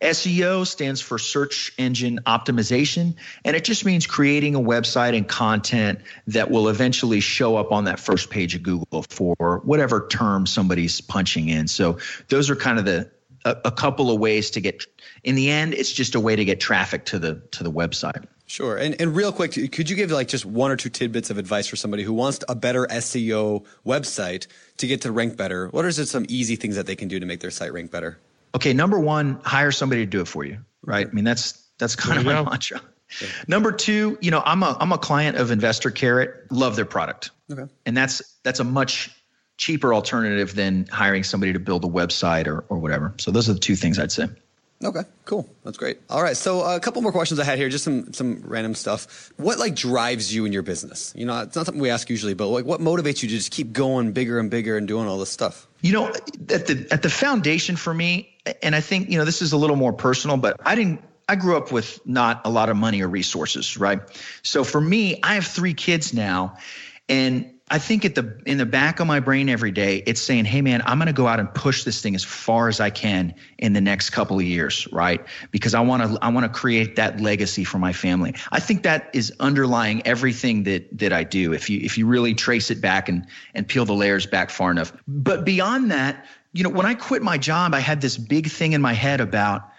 SEO stands for search engine optimization, and it just means creating a website and content that will eventually show up on that first page of Google for whatever term somebody's punching in. So those are kind of the a, a couple of ways to get in the end it's just a way to get traffic to the to the website.
Sure. And, and real quick, could you give like just one or two tidbits of advice for somebody who wants a better SEO website to get to rank better? What are some easy things that they can do to make their site rank better?
Okay. Number one, hire somebody to do it for you. Right. I mean, that's, that's kind of my mantra. Yeah. Number two, you know, I'm a, I'm a client of Investor Carrot, love their product. Okay. And that's, that's a much cheaper alternative than hiring somebody to build a website or, or whatever. So those are the two things I'd say.
Okay, cool. That's great. All right, so uh, a couple more questions I had here, just some some random stuff. What like drives you in your business? You know, it's not something we ask usually, but like what motivates you to just keep going bigger and bigger and doing all this stuff?
You know, at the at the foundation for me, and I think you know this is a little more personal, but I didn't. I grew up with not a lot of money or resources, right? So for me, I have three kids now, and I think at the in the back of my brain every day, it's saying, "Hey, man, I'm going to go out and push this thing as far as I can in the next couple of years, right? Because I want to I want to create that legacy for my family. I think that is underlying everything that that I do. If you if you really trace it back and and peel the layers back far enough, but beyond that, you know, when I quit my job, I had this big thing in my head about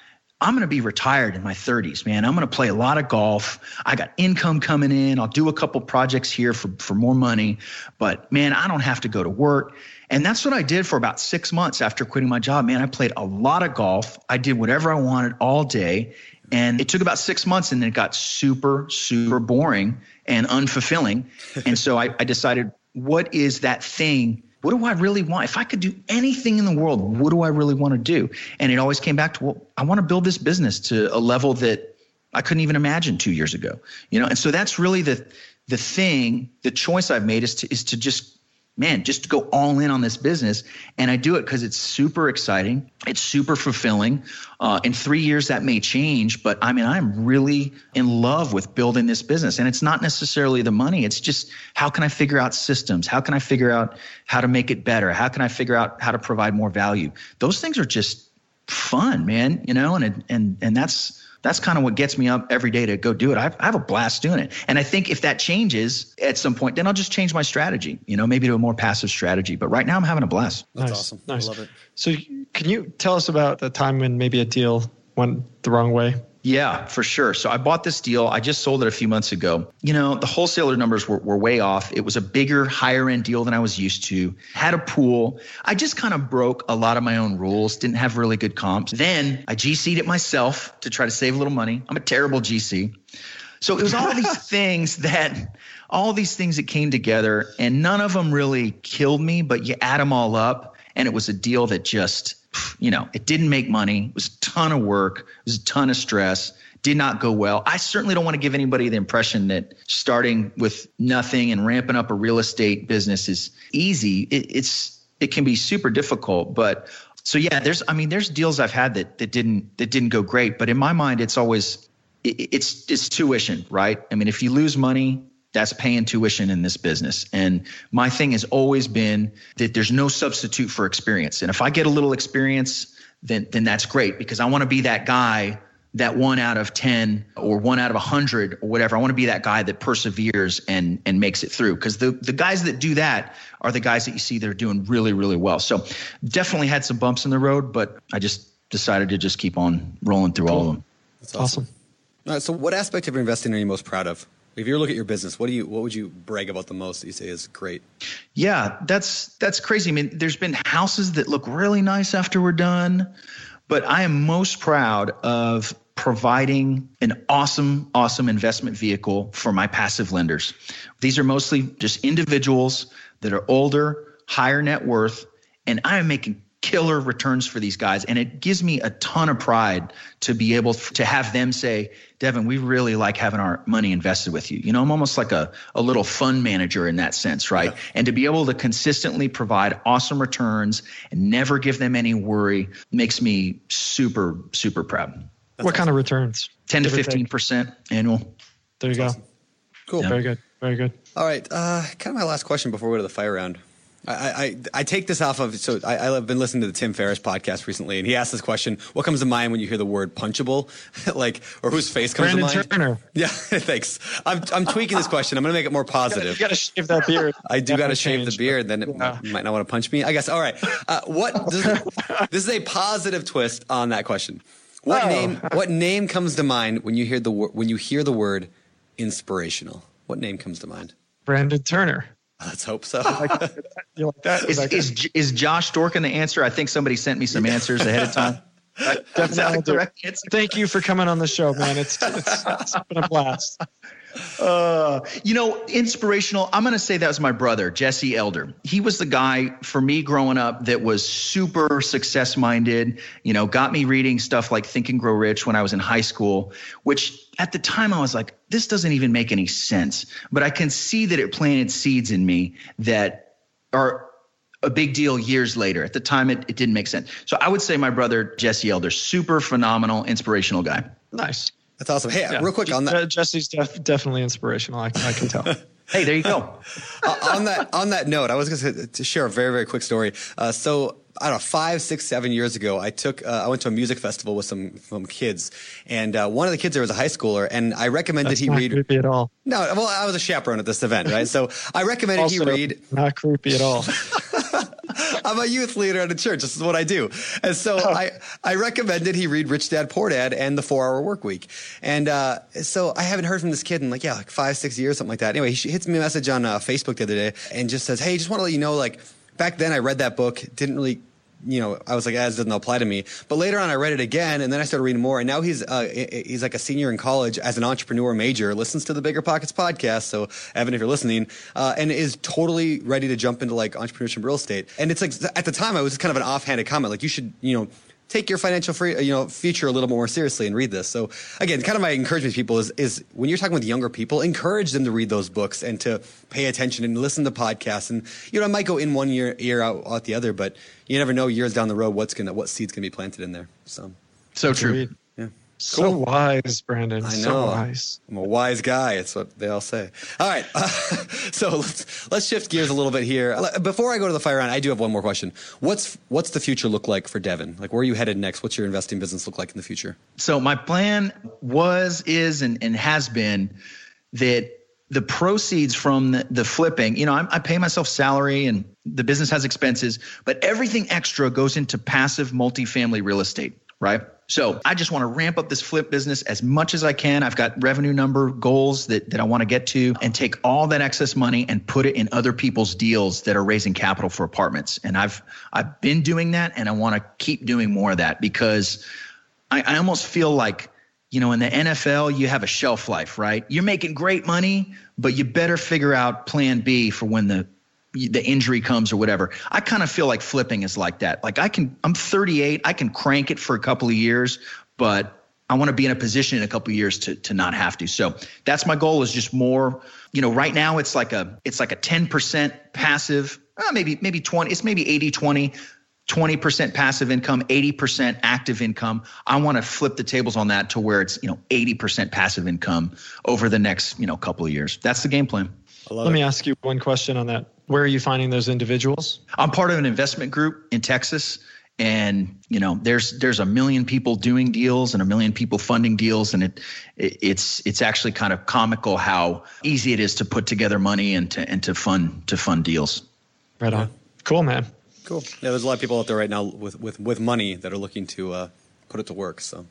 I'm going to be retired in my 30s, man. I'm going to play a lot of golf. I got income coming in. I'll do a couple projects here for, for more money, but man, I don't have to go to work. And that's what I did for about six months after quitting my job. Man, I played a lot of golf. I did whatever I wanted all day. And it took about six months and then it got super, super boring and unfulfilling. and so I, I decided, what is that thing? What do I really want? If I could do anything in the world, what do I really want to do? And it always came back to, well, I want to build this business to a level that I couldn't even imagine two years ago. You know, and so that's really the the thing, the choice I've made is to is to just man, just to go all in on this business. And I do it because it's super exciting. It's super fulfilling. Uh, in three years, that may change, but I mean, I'm really in love with building this business. And it's not necessarily the money. It's just how can I figure out systems? How can I figure out how to make it better? How can I figure out how to provide more value? Those things are just fun, man, you know, and, and, and that's, that's kind of what gets me up every day to go do it. I have, I have, a blast doing it. And I think if that changes at some point, then I'll just change my strategy, you know, maybe to a more passive strategy. But right now I'm having a blast.
That's
nice.
awesome.
Nice.
I love it.
So can you tell us about the time when maybe a deal went the wrong way?
Yeah, for sure. So I bought this deal. I just sold it a few months ago. You know, the wholesaler numbers were, were way off. It was a bigger, higher end deal than I was used to. Had a pool. I just kind of broke a lot of my own rules, didn't have really good comps. Then I GC'd it myself to try to save a little money. I'm a terrible GC. So it was all these things that all these things that came together and none of them really killed me, but you add them all up and it was a deal that just you know, it didn't make money. It was a ton of work. It was a ton of stress. Did not go well. I certainly don't want to give anybody the impression that starting with nothing and ramping up a real estate business is easy. It, it's it can be super difficult, but so yeah, there's I mean there's deals I've had that that didn't that didn't go great, but in my mind it's always it, it's it's tuition, right? I mean if you lose money, that's paying tuition in this business. And my thing has always been that there's no substitute for experience. And if I get a little experience, then then that's great because I want to be that guy that one out of 10 or one out of 100 or whatever. I want to be that guy that perseveres and and makes it through because the the guys that do that are the guys that you see that are doing really really well. So definitely had some bumps in the road, but I just decided to just keep on rolling through cool. all of them.
That's awesome. awesome.
All right, so what aspect of your investing are you most proud of? If you look at your business, what do you what would you brag about the most that you say is great?
Yeah, that's that's crazy. I mean, there's been houses that look really nice after we're done, but I am most proud of providing an awesome, awesome investment vehicle for my passive lenders. These are mostly just individuals that are older, higher net worth, and I am making killer returns for these guys. And it gives me a ton of pride to be able to have them say, Devin, we really like having our money invested with you. You know, I'm almost like a, a little fund manager in that sense, right? Yeah. And to be able to consistently provide awesome returns and never give them any worry makes me super, super proud.
That's what awesome. kind of returns?
10 to 15% annual.
There you That's go. Awesome. Cool. Yeah. Very good. Very good.
All right. Uh, kind of my last question before we go to the fire round. I, I, I, take this off of so I, have been listening to the Tim Ferriss podcast recently, and he asked this question: What comes to mind when you hear the word punchable, like, or whose face comes
Brandon
to mind?
Brandon Turner.
Yeah, thanks. I'm I'm tweaking this question. I'm going to make it more positive.
You got to shave that beard.
I do got to shave the beard. Then it yeah. might not want to punch me. I guess. All right. Uh, what this, this is a positive twist on that question. What oh. name What name comes to mind when you hear the when you hear the word inspirational? What name comes to mind?
Brandon Turner.
Let's hope so.
you like that? Is, is, is Josh Dorkin the answer? I think somebody sent me some answers ahead of time.
Definitely. Thank you for coming on the show, man. It's, it's, it's been a blast.
Uh, you know, inspirational. I'm going to say that was my brother, Jesse Elder. He was the guy for me growing up that was super success minded, you know, got me reading stuff like Think and Grow Rich when I was in high school, which at the time I was like, this doesn't even make any sense. But I can see that it planted seeds in me that are a big deal years later. At the time, it, it didn't make sense. So I would say my brother, Jesse Elder, super phenomenal, inspirational guy.
Nice.
That's awesome. Hey, yeah. real quick on that.
Jesse's def- definitely inspirational. I, I can tell.
hey, there you go.
uh, on that on that note, I was going to share a very very quick story. Uh, so I don't know, five, six, seven years ago, I took, uh, I went to a music festival with some, some kids, and uh, one of the kids there was a high schooler, and I recommended
That's
he
not
read.
Creepy at all?
No, well, I was a chaperone at this event, right? So I recommended
also,
he read.
Not creepy at all.
I'm a youth leader at a church. This is what I do. And so oh. I, I recommended he read Rich Dad Poor Dad and The Four Hour Work Week. And uh, so I haven't heard from this kid in like, yeah, like five, six years, something like that. Anyway, he hits me a message on uh, Facebook the other day and just says, hey, just want to let you know, like, back then I read that book, didn't really you know, I was like, as doesn't apply to me. But later on, I read it again, and then I started reading more. And now he's uh, he's like a senior in college as an entrepreneur major, listens to the Bigger Pockets podcast. So Evan, if you're listening, uh, and is totally ready to jump into like entrepreneurship real estate. And it's like at the time, I was kind of an offhanded comment, like you should, you know take your financial free, you know, future a little more seriously and read this. So again, kind of my encouragement to people is, is when you're talking with younger people, encourage them to read those books and to pay attention and listen to podcasts. And, you know, it might go in one year, year out, out the other, but you never know years down the road what's going to, what seed's going to be planted in there. So,
so true.
So cool. wise, Brandon. I know. So wise.
I'm a wise guy. It's what they all say. All right. Uh, so let's let's shift gears a little bit here. Before I go to the fire round, I do have one more question. What's what's the future look like for Devin? Like where are you headed next? What's your investing business look like in the future?
So my plan was, is, and, and has been that the proceeds from the, the flipping, you know, I, I pay myself salary and the business has expenses, but everything extra goes into passive multifamily real estate, right? So I just want to ramp up this flip business as much as I can. I've got revenue number goals that, that I want to get to and take all that excess money and put it in other people's deals that are raising capital for apartments. And I've I've been doing that and I want to keep doing more of that because I, I almost feel like, you know, in the NFL, you have a shelf life, right? You're making great money, but you better figure out plan B for when the the injury comes or whatever. I kind of feel like flipping is like that. Like I can, I'm 38, I can crank it for a couple of years, but I want to be in a position in a couple of years to to not have to. So that's my goal is just more. You know, right now it's like a it's like a 10% passive, uh, maybe maybe 20. It's maybe 80 20. 20% passive income, 80% active income. I want to flip the tables on that to where it's, you know, 80% passive income over the next, you know, couple of years. That's the game plan.
Let it. me ask you one question on that. Where are you finding those individuals?
I'm part of an investment group in Texas and you know there's there's a million people doing deals and a million people funding deals and it, it, it's it's actually kind of comical how easy it is to put together money and to and to fund to fund deals.
Right on. Cool man.
Cool. Yeah there's a lot of people out there right now with with with money that are looking to uh, put it to work so you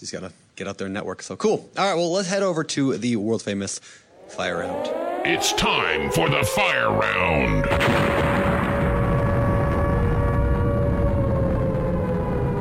just gotta get out there and network. So cool. All right well let's head over to the world famous fire round
it's time for the fire round.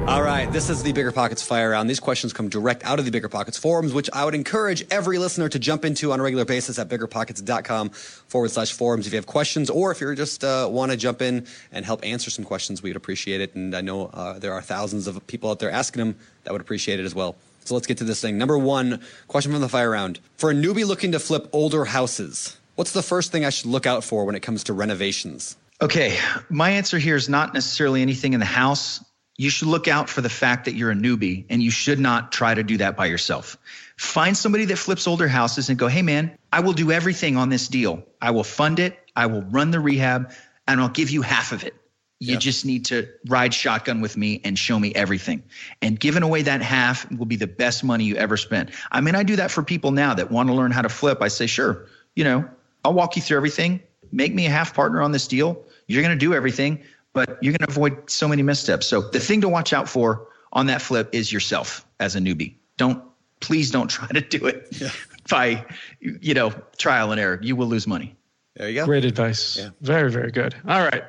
All right, this is the Bigger Pockets Fire Round. These questions come direct out of the Bigger Pockets forums, which I would encourage every listener to jump into on a regular basis at biggerpockets.com forward slash forums. If you have questions or if you just uh, want to jump in and help answer some questions, we'd appreciate it. And I know uh, there are thousands of people out there asking them that would appreciate it as well. So let's get to this thing. Number one question from the fire round. For a newbie looking to flip older houses, what's the first thing I should look out for when it comes to renovations?
Okay, my answer here is not necessarily anything in the house. You should look out for the fact that you're a newbie and you should not try to do that by yourself. Find somebody that flips older houses and go, hey man, I will do everything on this deal. I will fund it, I will run the rehab, and I'll give you half of it. You yeah. just need to ride shotgun with me and show me everything. And giving away that half will be the best money you ever spent. I mean, I do that for people now that want to learn how to flip. I say, sure, you know, I'll walk you through everything. Make me a half partner on this deal. You're going to do everything, but you're going to avoid so many missteps. So the thing to watch out for on that flip is yourself as a newbie. Don't, please don't try to do it yeah. by, you know, trial and error. You will lose money.
There you go.
Great advice. Yeah. Very, very good. All right.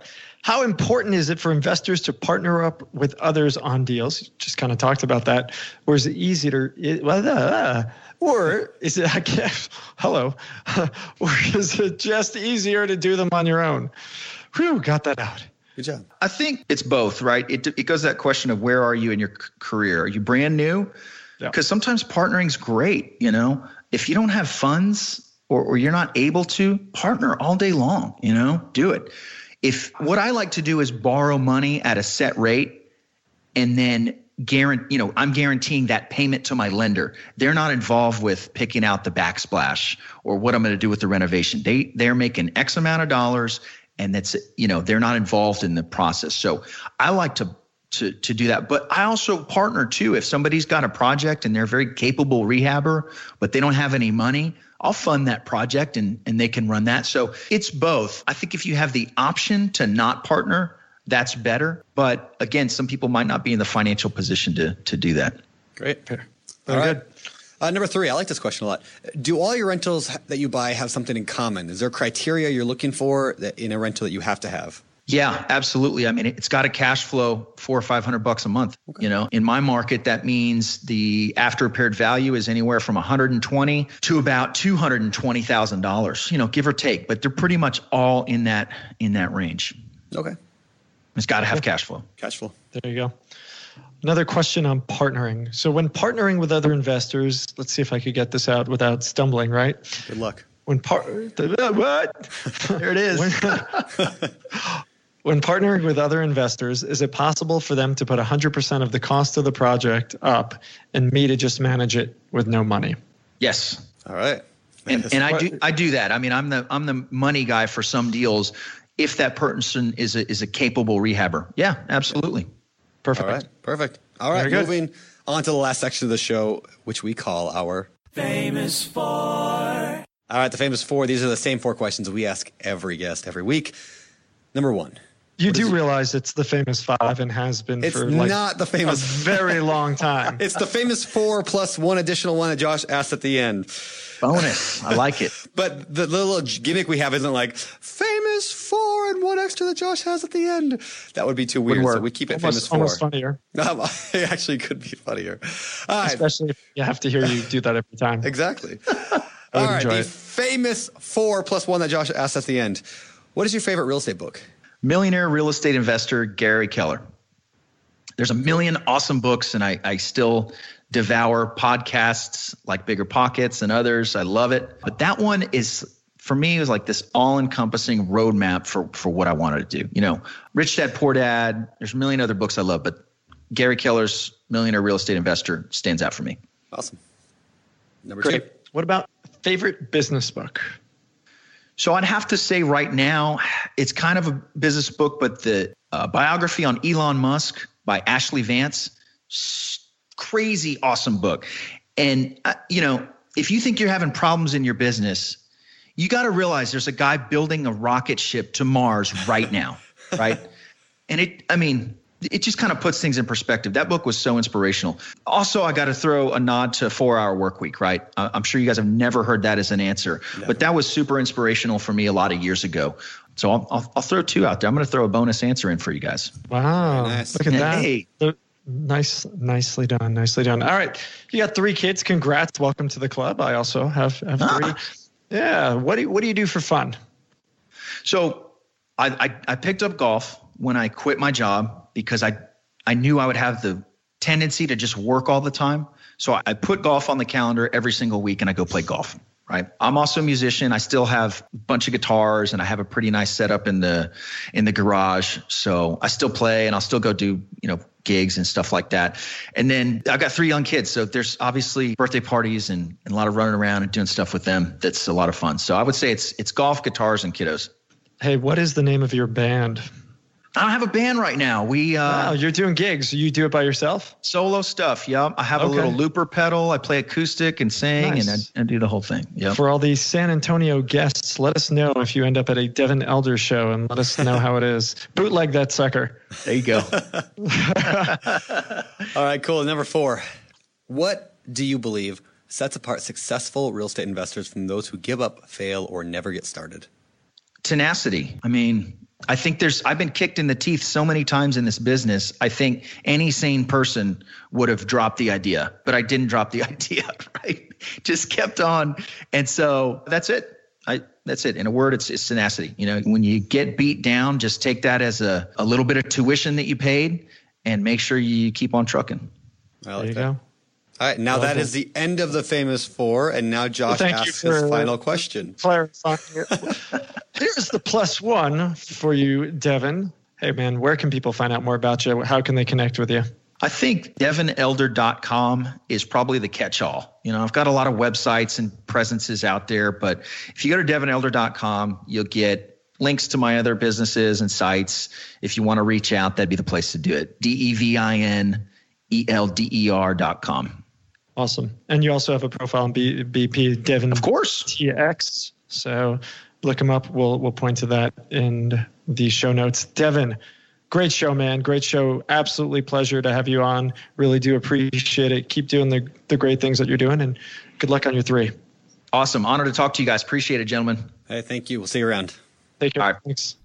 How important is it for investors to partner up with others on deals? Just kind of talked about that. Or is it easier? Well, uh, or is it? I guess, hello. or is it just easier to do them on your own? Whew, got that out.
Good job.
I think it's both, right? It, it goes to that question of where are you in your career? Are you brand new? Because yeah. sometimes partnering's great. You know, if you don't have funds or, or you're not able to partner all day long, you know, do it if what I like to do is borrow money at a set rate and then guarantee, you know, I'm guaranteeing that payment to my lender. They're not involved with picking out the backsplash or what I'm going to do with the renovation. They they're making X amount of dollars and that's you know, they're not involved in the process. So I like to to to do that. But I also partner too. If somebody's got a project and they're a very capable rehabber, but they don't have any money, I'll fund that project and, and they can run that. So it's both. I think if you have the option to not partner, that's better. But again, some people might not be in the financial position to, to do that.
Great. Very all right. good. Uh, number three, I like this question a lot. Do all your rentals that you buy have something in common? Is there criteria you're looking for that in a rental that you have to have?
Yeah, absolutely. I mean, it's got a cash flow four or five hundred bucks a month. You know, in my market, that means the after repaired value is anywhere from 120 to about two hundred and twenty thousand dollars. You know, give or take, but they're pretty much all in that in that range.
Okay.
It's got to have cash flow.
Cash flow.
There you go. Another question on partnering. So, when partnering with other investors, let's see if I could get this out without stumbling, right?
Good luck.
When part what?
There it is.
When, when partnering with other investors, is it possible for them to put 100% of the cost of the project up and me to just manage it with no money?
yes.
All right.
and, and I do I do that. I mean, I'm the I'm the money guy for some deals. If that person is a is a capable rehabber, yeah, absolutely.
Perfect.
All right. Perfect. All right.
Very good.
Moving on to the last section of the show, which we call our
Famous four.
All right, the famous four. These are the same four questions we ask every guest every week. Number one.
You do realize it's the famous five and has been
It's
for like
not the
a
famous.
very long time.
It's the famous four plus one additional one that Josh asked at the end.
Bonus. I like it.
But the little gimmick we have isn't like famous four and one extra that Josh has at the end. That would be too weird. So we keep it
almost,
famous four.
almost funnier,
Um, it actually could be funnier. All right.
especially if you have to hear you do that every time.
Exactly. All right. The
it.
famous four plus one that Josh asked at the end. What is your favorite real estate book?
Millionaire real estate investor Gary Keller. There's a million awesome books, and I, I still devour podcasts like Bigger Pockets and others. I love it. But that one is, for me, it was like this all encompassing roadmap for, for what I wanted to do. You know, Rich Dad, Poor Dad, there's a million other books I love, but Gary Keller's Millionaire Real Estate Investor stands out for me.
Awesome. Number
Great.
two.
What about favorite business book?
So I'd have to say right now, it's kind of a business book, but the uh, biography on Elon Musk by Ashley Vance, crazy awesome book. And uh, you know, if you think you're having problems in your business, you got to realize there's a guy building a rocket ship to Mars right now, right? And it, I mean, it just kind of puts things in perspective. That book was so inspirational. Also, I got to throw a nod to Four Hour Work Week, right? I- I'm sure you guys have never heard that as an answer, but that was super inspirational for me a lot of years ago. So I'll, I'll, I'll throw two out there. I'm going to throw a bonus answer in for you guys.
Wow.
Nice.
Look at that.
Hey.
The- nice, nicely done. Nicely done. All right. You got three kids. Congrats. Welcome to the club. I also have, have
Ah.
three. Yeah. What do you, what do you do for fun?
So I, I, I picked up golf when I quit my job because I, I knew I would have the tendency to just work all the time. So I put golf on the calendar every single week and I go play golf. Right. I'm also a musician. I still have a bunch of guitars and I have a pretty nice setup in the in the garage. So I still play and I'll still go do, you know, gigs and stuff like that. And then I've got three young kids. So there's obviously birthday parties and, and a lot of running around and doing stuff with them. That's a lot of fun. So I would say it's it's golf, guitars, and kiddos.
Hey, what is the name of your band?
I don't have a band right now. We uh,
Wow, you're doing gigs. You do it by yourself?
solo stuff. Yeah, I have a little looper pedal. I play acoustic and sing,
Nice.
and I, I do the whole thing. Yeah.
For all these San Antonio guests, let us know if you end up at a Devin Elder show and let us know how it is. Bootleg that sucker.
There you go.
All right, cool. Number four. What do you believe sets apart successful real estate investors from those who give up, fail, or never get started?
Tenacity. I mean, I think there's. I've been kicked in the teeth so many times in this business. I think any sane person would have dropped the idea, but I didn't drop the idea. Right. Just kept on, and so that's it. I that's it. In a word, it's, it's tenacity. You know, when you get beat down, just take that as a, a little bit of tuition that you paid, and make sure you keep on trucking.
I
There
like
you
that.
go.
All right, now that is the end of the famous four, and now Josh
thank you
asks his final question.
clarifying. Here's the plus one for you, Devin. Hey, man, where can people find out more about you? How can they connect with you?
I think devinelder.com is probably the catch all. You know, I've got a lot of websites and presences out there, but if you go to devinelder.com, you'll get links to my other businesses and sites. If you want to reach out, that'd be the place to do it. D E V I N E L D E R.com.
Awesome. And you also have a profile on B- BP, Devin
Of course.
TX. So look him up. We'll, we'll point to that in the show notes. Devin, great show, man. Great show. Absolutely pleasure to have you on. Really do appreciate it. Keep doing the, the great things that you're doing and good luck on your three.
Awesome. Honor to talk to you guys. Appreciate it, gentlemen.
Hey, thank you. We'll see you around.
Take care.
All right.
Thanks.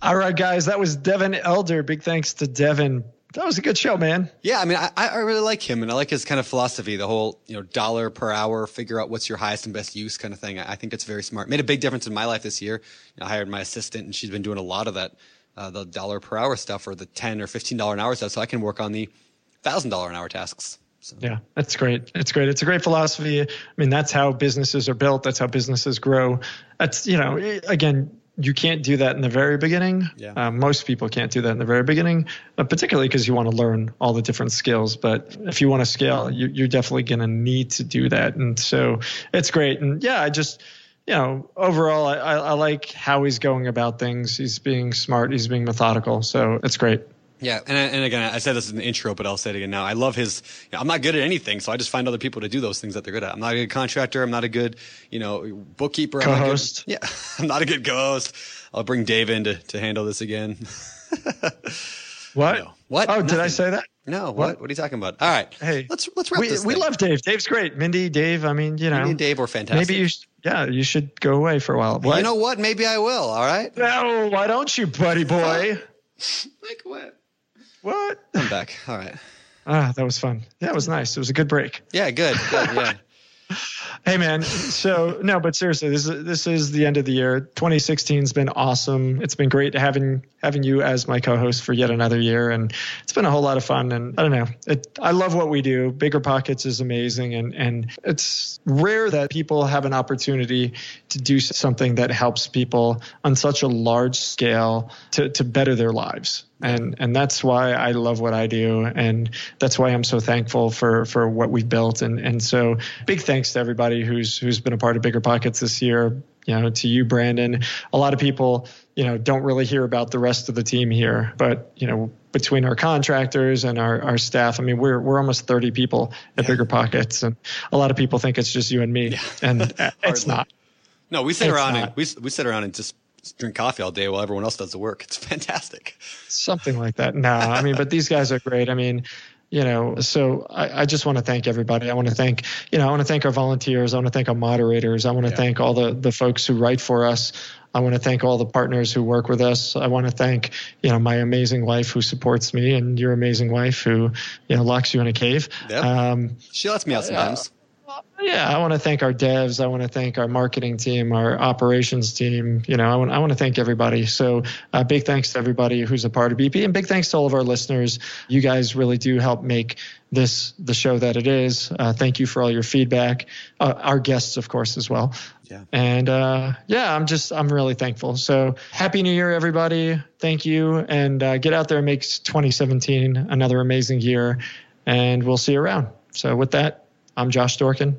All right, guys, that was Devin Elder. Big thanks to Devin. That was a good show, man.
Yeah, I mean, I, I really like him, and I like his kind of philosophy, the whole you know dollar per hour, figure out what's your highest and best use kind of thing. I, I think it's very smart. Made a big difference in my life this year. You know, I hired my assistant, and she's been doing a lot of that, uh, the dollar per hour stuff, or the ten or fifteen dollar an hour stuff, so I can work on the thousand dollar an hour tasks. So.
Yeah, that's great. It's great. It's a great philosophy. I mean, that's how businesses are built. That's how businesses grow. That's you know, again, you can't do that in the very beginning.
Yeah.
Uh, most people can't do that in the very beginning, uh, particularly because you want to learn all the different skills. But if you want to scale, you, you're definitely going to need to do that. And so it's great. And yeah, I just, you know, overall, I, I, I like how he's going about things. He's being smart. He's being methodical. So it's great.
Yeah, and and again, I said this in the intro, but I'll say it again now. I love his. You know, I'm not good at anything, so I just find other people to do those things that they're good at. I'm not a good contractor. I'm not a good, you know, bookkeeper. I'm not good-
Co-host.
yeah, I'm not a good co-host. I'll bring Dave in to, to handle this again.
What?
No. What?
Oh, did I say that?
No. What?
What?
What are you talking about? All right.
Hey,
let's let's wrap
We,
this.
we
thing.
love Dave. Dave's great. Mindy, Dave. I mean, you know,
Me and Dave were fantastic.
maybe you, sh- yeah, you should go away for a while. What?
You know what? Maybe I will. All right.
No, why don't you, buddy boy?
Like what?
What?
I'm back. All right.
Ah, that was fun. That was nice. It was a good break.
Yeah. Good. good yeah.
Hey man, so no, but seriously, this is this is the end of the year. 2016's been awesome. It's been great having having you as my co-host for yet another year, and it's been a whole lot of fun. And I don't know, it, I love what we do. Bigger Pockets is amazing, and and it's rare that people have an opportunity to do something that helps people on such a large scale to to better their lives and and that's why I love what I do, and that's why I'm so thankful for for what we've built, and and so big thanks to everybody who's who's been a part of Bigger Pockets this year. You know, to you, Brandon. A lot of people, you know, don't really hear about the rest of the team here, but you know, between our contractors and our, our staff, I mean, we're we're almost 30 people at Bigger Pockets, and a lot of people think it's just you and me, yeah. and it's not.
No, we sit around and we we sit around and just drink coffee all day while everyone else does the work. It's fantastic.
something like that. No, I mean, but these guys are great. I mean, you know, so I, I just want to thank everybody. I want to thank, you know, I want to thank our volunteers. I want to thank our moderators. I want to thank all the the folks who write for us. I want to thank all the partners who work with us. I want to thank, you know, my amazing wife who supports me and your amazing wife who, you know, locks you in a cave.
Yep.
Um,
She lets me out sometimes.
Yeah, I want to thank our devs. I want to thank our marketing team, our operations team. You know, I want, I want to thank everybody. So, uh, big thanks to everybody who's a part of BP, and big thanks to all of our listeners. You guys really do help make this the show that it is. Uh, thank you for all your feedback. Uh, our guests, of course, as well.
Yeah.
And uh, yeah, I'm just I'm really thankful. So happy New Year, everybody! Thank you, and uh, get out there and make 2017 another amazing year. And we'll see you around. So with that, I'm Josh Dorkin,